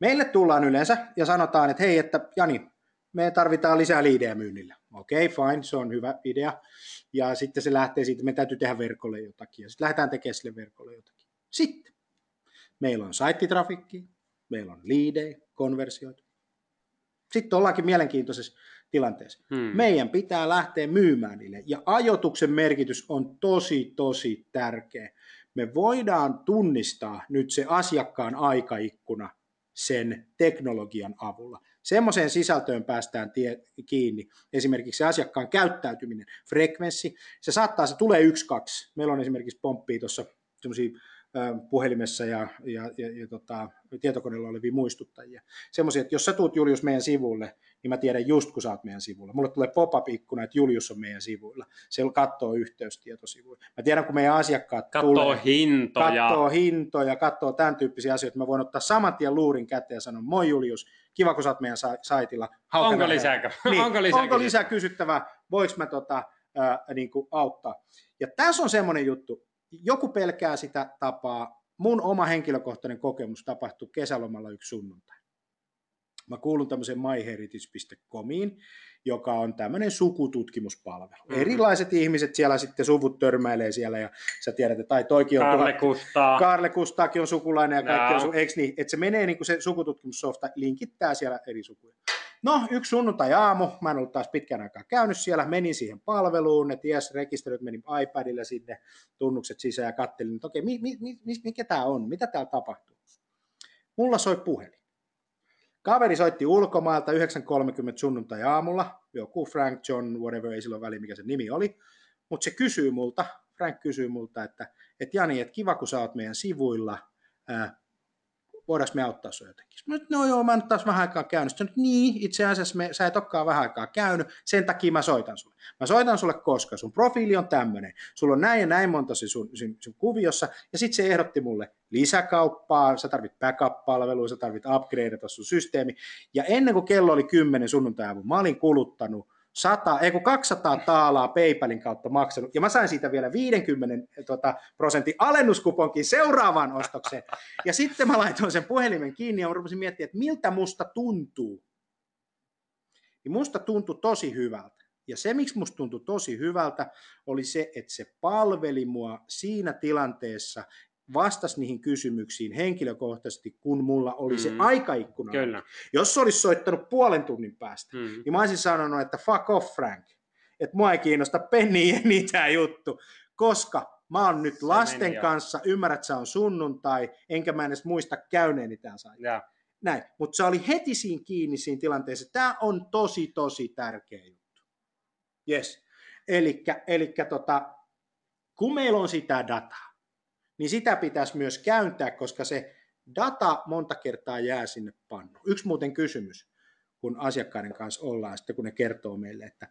Meille tullaan yleensä ja sanotaan, että hei, että Jani, me tarvitaan lisää liidejä myynnillä. Okei, okay, fine, se on hyvä idea. Ja sitten se lähtee siitä, että me täytyy tehdä verkolle jotakin. Ja sitten lähdetään tekemään sille verkolle jotakin. Sitten meillä on saittitrafikki, meillä on liidejä, konversioita. Sitten ollaankin mielenkiintoisessa tilanteessa. Hmm. Meidän pitää lähteä myymään niille. Ja ajoituksen merkitys on tosi, tosi tärkeä. Me voidaan tunnistaa nyt se asiakkaan aikaikkuna sen teknologian avulla. Semmoiseen sisältöön päästään tie, kiinni, esimerkiksi se asiakkaan käyttäytyminen, frekvenssi, se saattaa, se tulee yksi, kaksi. Meillä on esimerkiksi pomppia tuossa semmoisia puhelimessa ja, ja, ja, ja tota, tietokoneella olevia muistuttajia. Semmoisia, että jos sä tuut Julius meidän sivulle, niin mä tiedän just kun sä oot meidän sivulla. Mulle tulee pop-up-ikkuna, että Julius on meidän sivuilla. Se katsoo yhteystietosivuja. Mä tiedän, kun meidän asiakkaat katsoo tulee, hintoja. katsoo hintoja, katsoo tämän tyyppisiä asioita. Mä voin ottaa saman tien luurin käteen ja sanoa, moi Julius, kiva kun sä oot meidän saitilla. Hauka onko lisää, niin, onko lisää, onko lisää kysyttävää? Voinko mä tota, ää, niin kuin auttaa? Ja tässä on semmoinen juttu, joku pelkää sitä tapaa. Mun oma henkilökohtainen kokemus tapahtui kesälomalla yksi sunnuntai. Mä kuulun tämmöiseen myheritage.comiin, joka on tämmöinen sukututkimuspalvelu. Mm-hmm. Erilaiset ihmiset siellä sitten suvut törmäilee siellä ja sä tiedät, että tai toikin on... Karle Kustaa. Karle Kustaakin on sukulainen ja kaikki no. on su- eikö niin? Että se menee niin kuin se sukututkimussofta, linkittää siellä eri sukuja. No, yksi sunnuntai-aamu, mä en ollut taas pitkän aikaa käynyt siellä, menin siihen palveluun, ne ties rekisteröit, menin iPadilla sinne, tunnukset sisään ja kattelin, että okei, mi, mi, mi, mikä tämä on, mitä täällä tapahtuu. Mulla soi puhelin. Kaveri soitti ulkomailta 9.30 sunnuntai-aamulla, joku Frank John, whatever, ei silloin väli, mikä se nimi oli, mutta se kysyy multa, Frank kysyy multa, että, että Jani, että kiva kun sä oot meidän sivuilla, voidaanko me auttaa sinua jotenkin? Mä nyt, no joo, mä nyt taas vähän aikaa käynyt. Sitten, niin, itse asiassa me, sä et olekaan vähän aikaa käynyt, sen takia mä soitan sulle. Mä soitan sulle koska sun profiili on tämmöinen, sulla on näin ja näin monta sun, sun, sun kuviossa, ja sitten se ehdotti mulle lisäkauppaa, sä tarvit backup-palvelua, sä tarvit upgradeata sun systeemi, ja ennen kuin kello oli 10 sunnuntai mä olin kuluttanut 100, ei kun 200 taalaa PayPalin kautta maksanut, ja mä sain siitä vielä 50 tota, prosentin alennuskuponkin seuraavaan ostokseen. Ja sitten mä laitoin sen puhelimen kiinni ja mä rupesin miettimään, että miltä musta tuntuu. Niin musta tuntui tosi hyvältä. Ja se, miksi musta tuntui tosi hyvältä, oli se, että se palveli mua siinä tilanteessa, vastasi niihin kysymyksiin henkilökohtaisesti, kun mulla oli mm. se aikaikkuna. Kyllä. Jos se olisi soittanut puolen tunnin päästä, mm. niin mä olisin sanonut, että fuck off Frank, että mua ei kiinnosta penniä niitä juttu, koska mä oon nyt se lasten kanssa, ymmärrät, se on sunnuntai, enkä mä edes muista käyneeni tämän Yeah. Näin, mutta se oli heti siinä kiinni siinä tilanteessa. Tämä on tosi, tosi tärkeä juttu. Yes. Eli tota, kun meillä on sitä dataa, niin sitä pitäisi myös käyntää, koska se data monta kertaa jää sinne pannu. Yksi muuten kysymys, kun asiakkaiden kanssa ollaan, sitten kun ne kertoo meille, että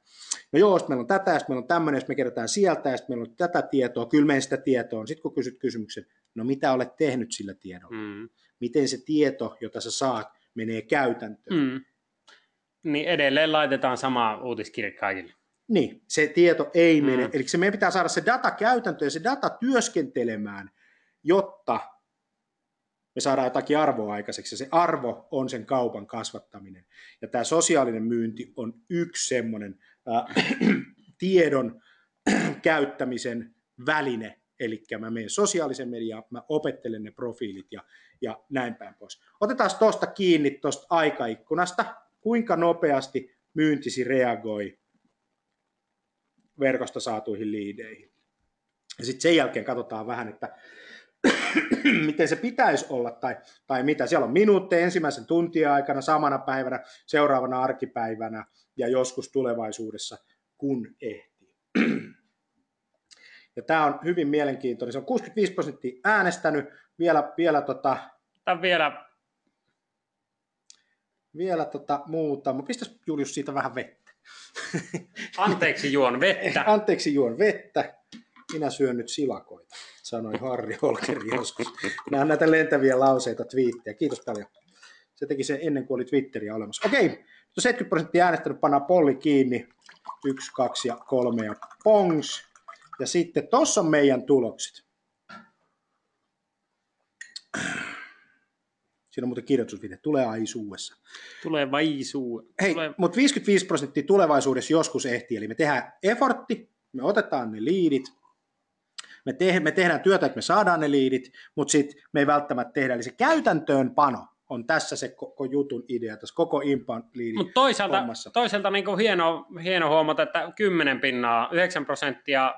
no joo, sitten meillä on tätä, sitten meillä on tämmöinen, sitten me kerrotaan sieltä, ja sitten meillä on tätä tietoa, kyllä meidän sitä tietoa on. Sitten kun kysyt kysymyksen, no mitä olet tehnyt sillä tiedolla? Mm. Miten se tieto, jota sä saat, menee käytäntöön? Mm. Niin edelleen laitetaan sama uutiskirja kaikille. Niin, se tieto ei mene. Mm. Eli se meidän pitää saada se data käytäntöön ja se data työskentelemään, jotta me saadaan jotakin arvoa aikaiseksi. Ja se arvo on sen kaupan kasvattaminen. Ja tämä sosiaalinen myynti on yksi semmoinen äh, tiedon käyttämisen väline. Eli mä menen sosiaalisen mediaan, mä opettelen ne profiilit ja, ja näin päin pois. Otetaan tuosta kiinni tuosta aikaikkunasta, kuinka nopeasti myyntisi reagoi verkosta saatuihin liideihin. Ja sitten sen jälkeen katsotaan vähän, että miten se pitäisi olla tai, tai mitä. Siellä on minuutteja ensimmäisen tuntia aikana, samana päivänä, seuraavana arkipäivänä ja joskus tulevaisuudessa, kun ehtii. Ja tämä on hyvin mielenkiintoinen. Se on 65 prosenttia äänestänyt. Vielä, vielä, tota, Tämä vielä... vielä tota muuta. Pistäis Julius siitä vähän vettä. Anteeksi juon vettä. Anteeksi juon vettä. Minä syön nyt silakoita sanoi Harri Holkeri joskus. Nämä on näitä lentäviä lauseita, twiittejä. Kiitos paljon. Se teki sen ennen kuin oli Twitteriä olemassa. Okei, 70 prosenttia äänestänyt pannaan polli kiinni. Yksi, kaksi ja kolme ja pongs. Ja sitten tuossa on meidän tulokset. Siinä on muuten kirjoitusvite, tulevaisuudessa. Tulevaisuus. Hei, Tule... mutta 55 prosenttia tulevaisuudessa joskus ehtii, eli me tehdään effortti, me otetaan ne liidit, me, te- me tehdään työtä, että me saadaan ne liidit, mutta sitten me ei välttämättä tehdä, eli se käytäntöönpano on tässä se koko jutun idea, tässä koko inbound liidin Mutta toisaalta, hommassa. toisaalta niin kuin hieno, hieno huomata, että 10 pinnaa, 9 prosenttia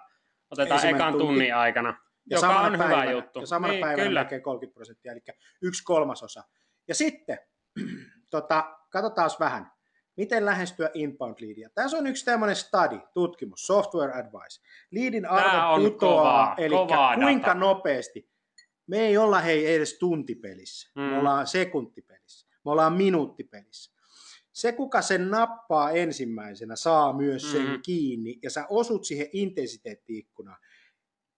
otetaan Ensimmäinen ekan tunti. tunnin aikana, Ja joka on päivänä, hyvä juttu. Ja samana niin, päivänä kyllä. näkee 30 prosenttia, eli yksi kolmasosa. Ja sitten, tota, katsotaan vähän, miten lähestyä inbound leadia. Tässä on yksi tämmöinen study, tutkimus, software advice. Leadin arvo putoaa, eli kovaa kuinka dataa. nopeasti. Me ei olla hei edes tuntipelissä, mm. me ollaan sekuntipelissä, me ollaan minuuttipelissä. Se, kuka sen nappaa ensimmäisenä, saa myös sen Mm. kiinni, ja sä osut siihen intensiteetti-ikkunaan.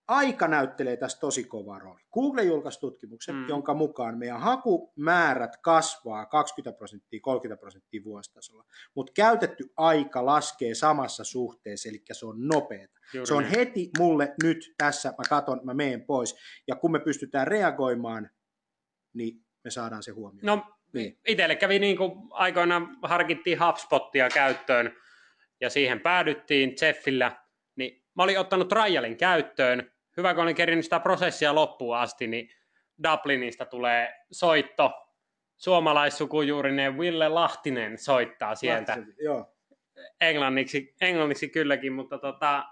Aika näyttelee tässä tosi kovaa rooli. Google julkaisi tutkimuksen, mm. Jonka mukaan meidän hakumäärät kasvaa 20 prosenttia, 30 prosenttia vuositasolla, mutta käytetty aika laskee samassa suhteessa, eli se on nopeata. Juuri Se on heti mulle nyt tässä, mä katon, mä meen pois, ja kun me pystytään reagoimaan, niin me saadaan se huomioon. No, Niin. itselle kävi niin kuin aikoinaan harkittiin HubSpottia käyttöön ja siihen päädyttiin Jeffillä, niin mä olin ottanut trialin käyttöön. Hyvä, kun olin kerinyt sitä prosessia loppuun asti, niin Dublinista tulee soitto. Suomalaissukujuurinen Ville Lahtinen soittaa sieltä. Lahtisen- Joo. Englanniksi, englanniksi kylläkin, mutta tota,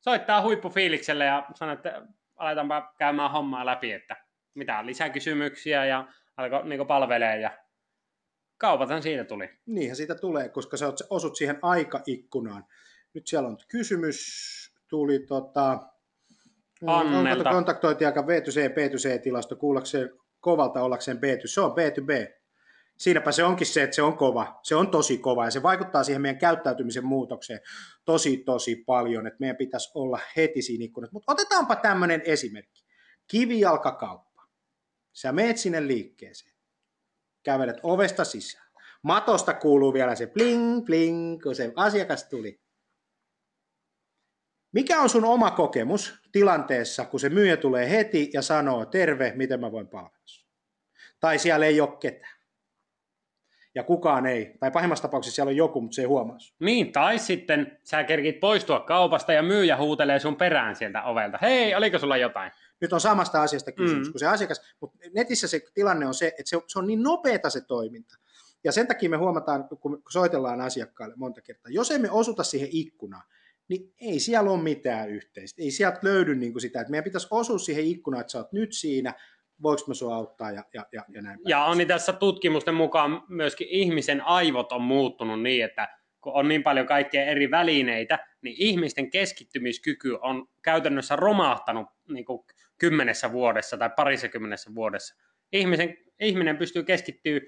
soittaa huippufiilikselle ja sanoo, että aletaanpa käymään hommaa läpi, että mitä lisäkysymyksiä ja alkoi niin palvelee ja kaupathan siitä tuli. Niinhän siitä tulee, koska sä osut siihen aikaikkunaan. Nyt siellä on kysymys, tuli tota, Annelta. onko kontaktointi aika B2C, B2C-tilasto, kuullakseen kovalta ollakseen B2, se on B2B. Siinäpä se onkin se, että se on kova, se on tosi kova ja se vaikuttaa siihen meidän käyttäytymisen muutokseen tosi tosi paljon, että meidän pitäisi olla heti siinä ikkunassa. Mutta otetaanpa tämmöinen esimerkki. Kivijalkakauppa. Sä meet sinne liikkeeseen, kävelet ovesta sisään. Matosta kuuluu vielä se bling bling, kun se asiakas tuli. Mikä on sun oma kokemus tilanteessa, kun se myyjä tulee heti ja sanoo, terve, miten mä voin palvella? Tai siellä ei ole ketään. Ja kukaan ei. Tai pahimmassa tapauksessa siellä on joku, mutta se ei huomaa sua. Niin, tai sitten sä kerkit poistua kaupasta ja myyjä huutelee sun perään sieltä ovelta. Hei, oliko sulla jotain? Nyt on samasta asiasta kysymys, Mm. kun se asiakas, mutta netissä se tilanne on se, että se, se on niin nopeata se toiminta. Ja sen takia me huomataan, kun soitellaan asiakkaille monta kertaa, jos emme osuta siihen ikkunaan, niin ei siellä ole mitään yhteistä. Ei sieltä löydy niin kuin sitä, että meidän pitäisi osua siihen ikkunaan, että sä oot nyt siinä, voiko mä sua auttaa ja, ja, ja, ja näin. Ja on niin tässä tutkimusten mukaan myöskin ihmisen aivot on muuttunut niin, että kun on niin paljon kaikkea eri välineitä, niin ihmisten keskittymiskyky on käytännössä romahtanut niin kuin kymmenessä vuodessa tai parissa kymmenessä vuodessa. Ihmisen, ihminen pystyy keskittyä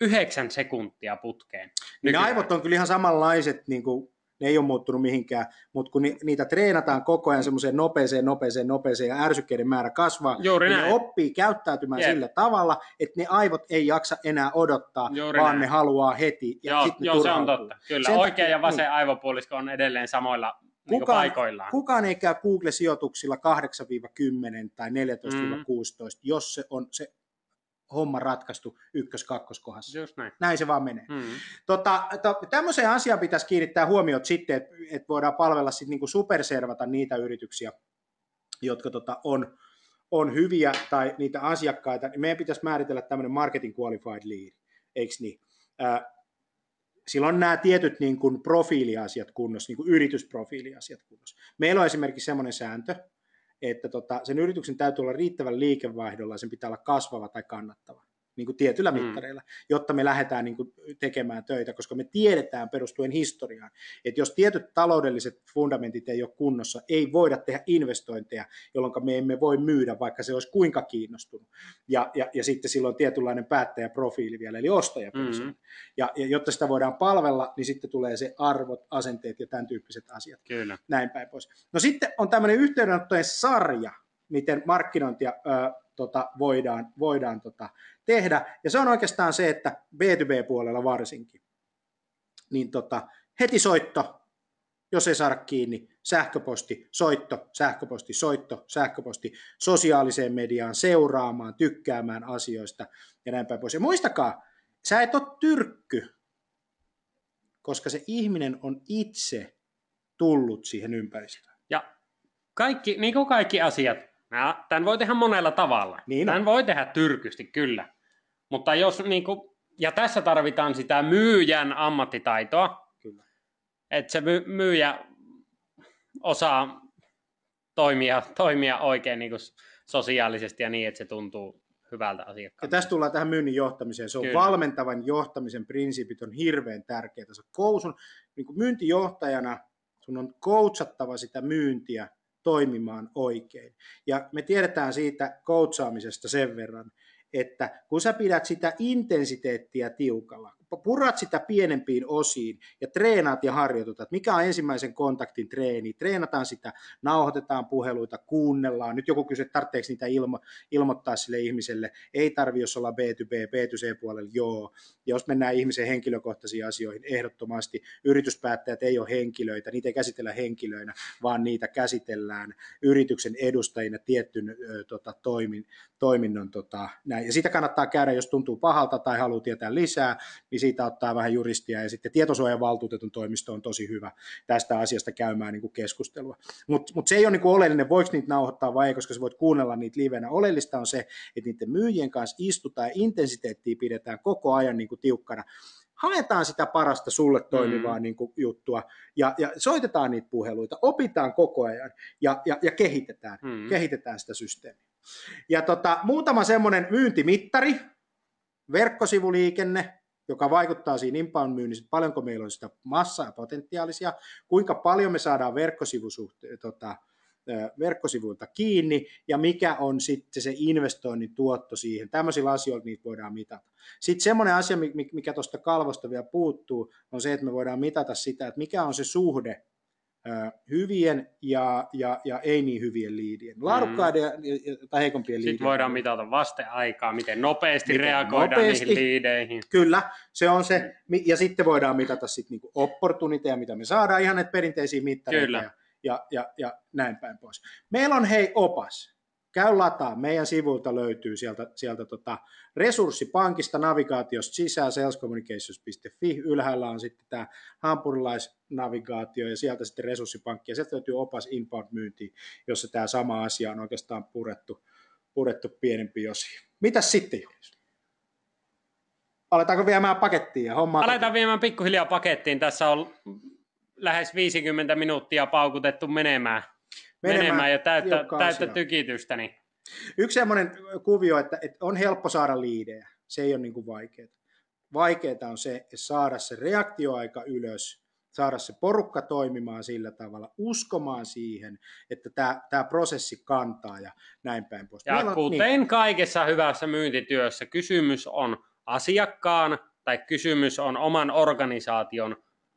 yhdeksän sekuntia putkeen. Niin ne nykyään. aivot on kyllä ihan samanlaiset, niin kuin, ne ei ole muuttunut mihinkään, mutta kun ni, niitä treenataan koko ajan semmoiseen nopeeseen, nopeeseen, nopeeseen ja ärsykkeiden määrä kasvaa, Juuri niin ne näin. oppii käyttäytymään Jep. sillä tavalla, että ne aivot ei jaksa enää odottaa, Juuri vaan näin. ne haluaa heti ja Joo, sitten ne joo se on totta. Kyllä, Sen oikea takia- ja vasen niin. aivopuolisko on edelleen samoilla niin Kukaan, paikoillaan. kukaan ei käy Google-sijoituksilla 8-10 tai 14-16, Mm. jos se on se homma ratkaistu ykkös-kakkoskohdassa. Just näin. Näin se vaan menee. Mm. Tota, to, tämmöiseen asiaan pitäisi kiinnittää huomiota sitten, että et voidaan palvella sitten niinku superservata niitä yrityksiä, jotka tota, on, on hyviä tai niitä asiakkaita, niin meidän pitäisi määritellä tämmöinen marketing qualified lead, eikö niin? Äh, silloin nämä tietyt niin kuin profiiliasiat kunnossa, niin kuin yritysprofiiliasiat kunnossa. Meillä on esimerkiksi semmoinen sääntö, että tota, sen yrityksen täytyy olla riittävän liikevaihdolla ja sen pitää olla kasvava tai kannattava niin kuin tietyillä Mm. mittareilla, jotta me lähdetään niin kuin tekemään töitä, koska me tiedetään perustuen historiaan, että jos tietyt taloudelliset fundamentit ei ole kunnossa, ei voida tehdä investointeja, jolloin me emme voi myydä, vaikka se olisi kuinka kiinnostunut. Ja, ja, ja sitten silloin tietynlainen päättäjäprofiili vielä, eli ostajapersona. Mm. Ja, ja jotta sitä voidaan palvella, niin sitten tulee se arvot, asenteet ja tämän tyyppiset asiat Kyllä. näin päin pois. No sitten on tämmöinen yhteydenottojen sarja, miten markkinointia ö, tota, voidaan, voidaan tota, tehdä, ja se on oikeastaan se, että B2B-puolella varsinkin, niin tota, heti soitto, jos ei saada kiinni, sähköposti, soitto, sähköposti, soitto, sähköposti, sosiaaliseen mediaan, seuraamaan, tykkäämään asioista, ja näin päin pois. Ja muistakaa, sä et ole tyrkky, koska se ihminen on itse tullut siihen ympäristöön. Ja kaikki, niin kuin kaikki asiat, tämän voi tehdä monella tavalla. Niin tämän voi tehdä tyrkysti, kyllä. Mutta jos, niin kuin, ja tässä tarvitaan sitä myyjän ammattitaitoa, kyllä. että se myyjä osaa toimia, toimia oikein niin kuin sosiaalisesti ja niin, että se tuntuu hyvältä asiakkaalta. Ja tässä tullaan tähän myynnin johtamiseen. Se on Kyllä. valmentavan johtamisen prinsiipit on hirveän tärkeitä. Se kousun, niin kuin myyntijohtajana sun on coachattava sitä myyntiä toimimaan oikein. Ja me tiedetään siitä coachaamisesta sen verran, että kun sä pidät sitä intensiteettiä tiukalla, purat sitä pienempiin osiin ja treenaat ja harjoitutat. Mikä on ensimmäisen kontaktin treeni? Treenataan sitä, nauhoitetaan puheluita, kuunnellaan. Nyt joku kysyy, että tarvitseeko niitä ilmo- ilmoittaa sille ihmiselle. Ei tarvi, jos ollaan B2B, B2C-puolella, joo. Ja jos mennään ihmisen henkilökohtaisiin asioihin, ehdottomasti yrityspäättäjät ei ole henkilöitä, niitä ei käsitellä henkilöinä, vaan niitä käsitellään yrityksen edustajina tiettyn ö, tota, toimin, toiminnon. Tota, näin. Ja sitä kannattaa käydä, jos tuntuu pahalta tai haluaa tietää lisää, niin niin siitä ottaa vähän juristia, ja sitten tietosuojavaltuutetun toimisto on tosi hyvä tästä asiasta käymään niin kuin keskustelua. Mutta mut se ei ole niin kuin oleellinen, voiko niitä nauhoittaa vai ei, koska sä voit kuunnella niitä livenä. Oleellista on se, että niiden myyjien kanssa istutaan ja intensiteettiä pidetään koko ajan niin kuin tiukkana haetaan sitä parasta sulle toimivaa mm. niin kuin, juttua ja, ja soitetaan niitä puheluita, opitaan koko ajan ja, ja, ja kehitetään, mm. kehitetään sitä systeemiä. Ja tota, muutama semmoinen myyntimittari, verkkosivuliikenne, joka vaikuttaa siinä inbound myynnissä, paljonko meillä on sitä massaa ja potentiaalisia, kuinka paljon me saadaan tota, verkkosivuilta kiinni ja mikä on sitten se investoinnin tuotto siihen. Tämmöisillä asioilla niitä voidaan mitata. Sitten semmoinen asia, mikä tuosta kalvosta vielä puuttuu, on se, että me voidaan mitata sitä, että mikä on se suhde hyvien ja, ja, ja ei niin hyvien liidien. Laadukkaiden mm. ja, tai heikompien liidien. Sitten voidaan mitata vasteaikaa, miten nopeasti miten reagoidaan nopeasti, niihin liideihin. Kyllä, se on se. Ja sitten voidaan mitata sitten niinku opportuniteja, mitä me saadaan, ihan näitä perinteisiä mittareita Kyllä. Ja, ja, ja, ja näin päin pois. Meillä on hei opas käy lataa. Meidän sivulta löytyy sieltä, sieltä tota resurssipankista navigaatiosta sisään salescommunications.fi. Ylhäällä on sitten tämä hampurilaisnavigaatio ja sieltä sitten resurssipankki. Ja sieltä löytyy opas inbound myynti, jossa tämä sama asia on oikeastaan purettu, purettu pienempi osi. Mitäs sitten Julius? Aletaanko viemään pakettiin ja hommaa? Aletaan viemään pikkuhiljaa pakettiin. Tässä on lähes 50 minuuttia paukutettu menemään menemään, menemään ja täyttä, täyttä tykitystä. Niin. Yksi sellainen kuvio, että, että on helppo saada liidejä, se ei ole niin vaikeaa. Vaikeaa on se, että saada se reaktioaika ylös, saada se porukka toimimaan sillä tavalla, uskomaan siihen, että tämä, tämä prosessi kantaa ja näin päin pois. Ja on, kuten niin. kaikessa hyvässä myyntityössä, kysymys on asiakkaan tai kysymys on oman organisaation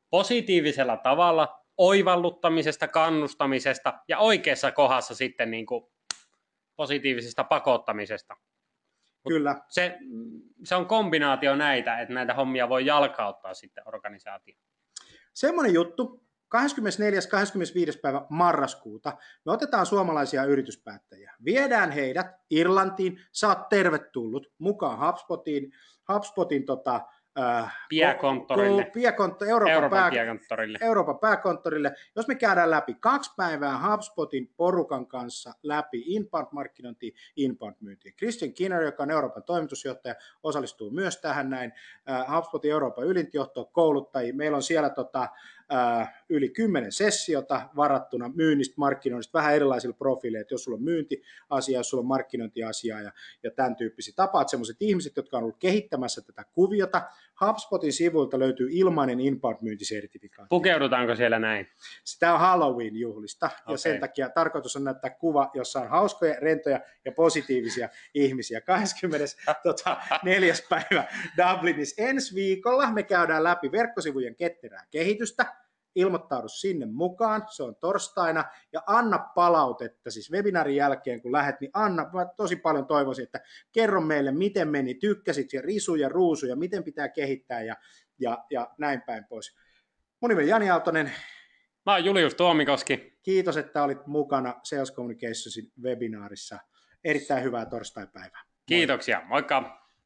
positiivisella tavalla oivalluttamisesta, kannustamisesta ja oikeassa kohdassa sitten niin kuin positiivisesta pakottamisesta. Mut Kyllä. Se, se on kombinaatio näitä, että näitä hommia voi jalkauttaa sitten organisaatio. Semmoinen juttu, 24. 25. päivä marraskuuta me otetaan suomalaisia yrityspäättäjiä. Viedään heidät Irlantiin, saat tervetullut mukaan HubSpotin, HubSpotin tota, Äh, Piakonttorille. Piakontto, Euroopan, Euroopan, pää, piakonttorille. Euroopan pääkonttorille. Jos me käydään läpi kaksi päivää HubSpotin porukan kanssa läpi inbound-markkinointi, inbound-myynti. Christian Kinner, joka on Euroopan toimitusjohtaja, osallistuu myös tähän näin. Äh, HubSpotin Euroopan ylintijohto, kouluttajia. Meillä on siellä tota, yli 10 sessiota varattuna myynnistä, markkinoinnista, vähän erilaisilla profiileilla, jos sulla on myyntiasia, jos sulla on markkinointiasiaa ja, ja tämän tyyppisiä. Tapaat sellaiset ihmiset, jotka on ollut kehittämässä tätä kuviota. HubSpotin sivuilta löytyy ilmainen inbound-myyntisertifikaatti. Pukeudutaanko siellä näin? Sitä on Halloween-juhlista okay. ja sen takia tarkoitus on näyttää kuva, jossa on hauskoja, rentoja ja positiivisia ihmisiä. 24. tota, päivä Dublinissa ensi viikolla me käydään läpi verkkosivujen ketterää kehitystä, ilmoittaudu sinne mukaan, se on torstaina, ja anna palautetta, siis webinaarin jälkeen kun lähet, niin anna, mä tosi paljon toivoisin, että kerro meille, miten meni, tykkäsit ja risuja, ruusuja, miten pitää kehittää ja, ja, ja näin päin pois. Mun nimi on Jani Aaltonen. Mä oon Julius Tuomikoski. Kiitos, että olit mukana Sales Communicationsin webinaarissa. Erittäin hyvää torstaipäivää. Kiitoksia, moikka!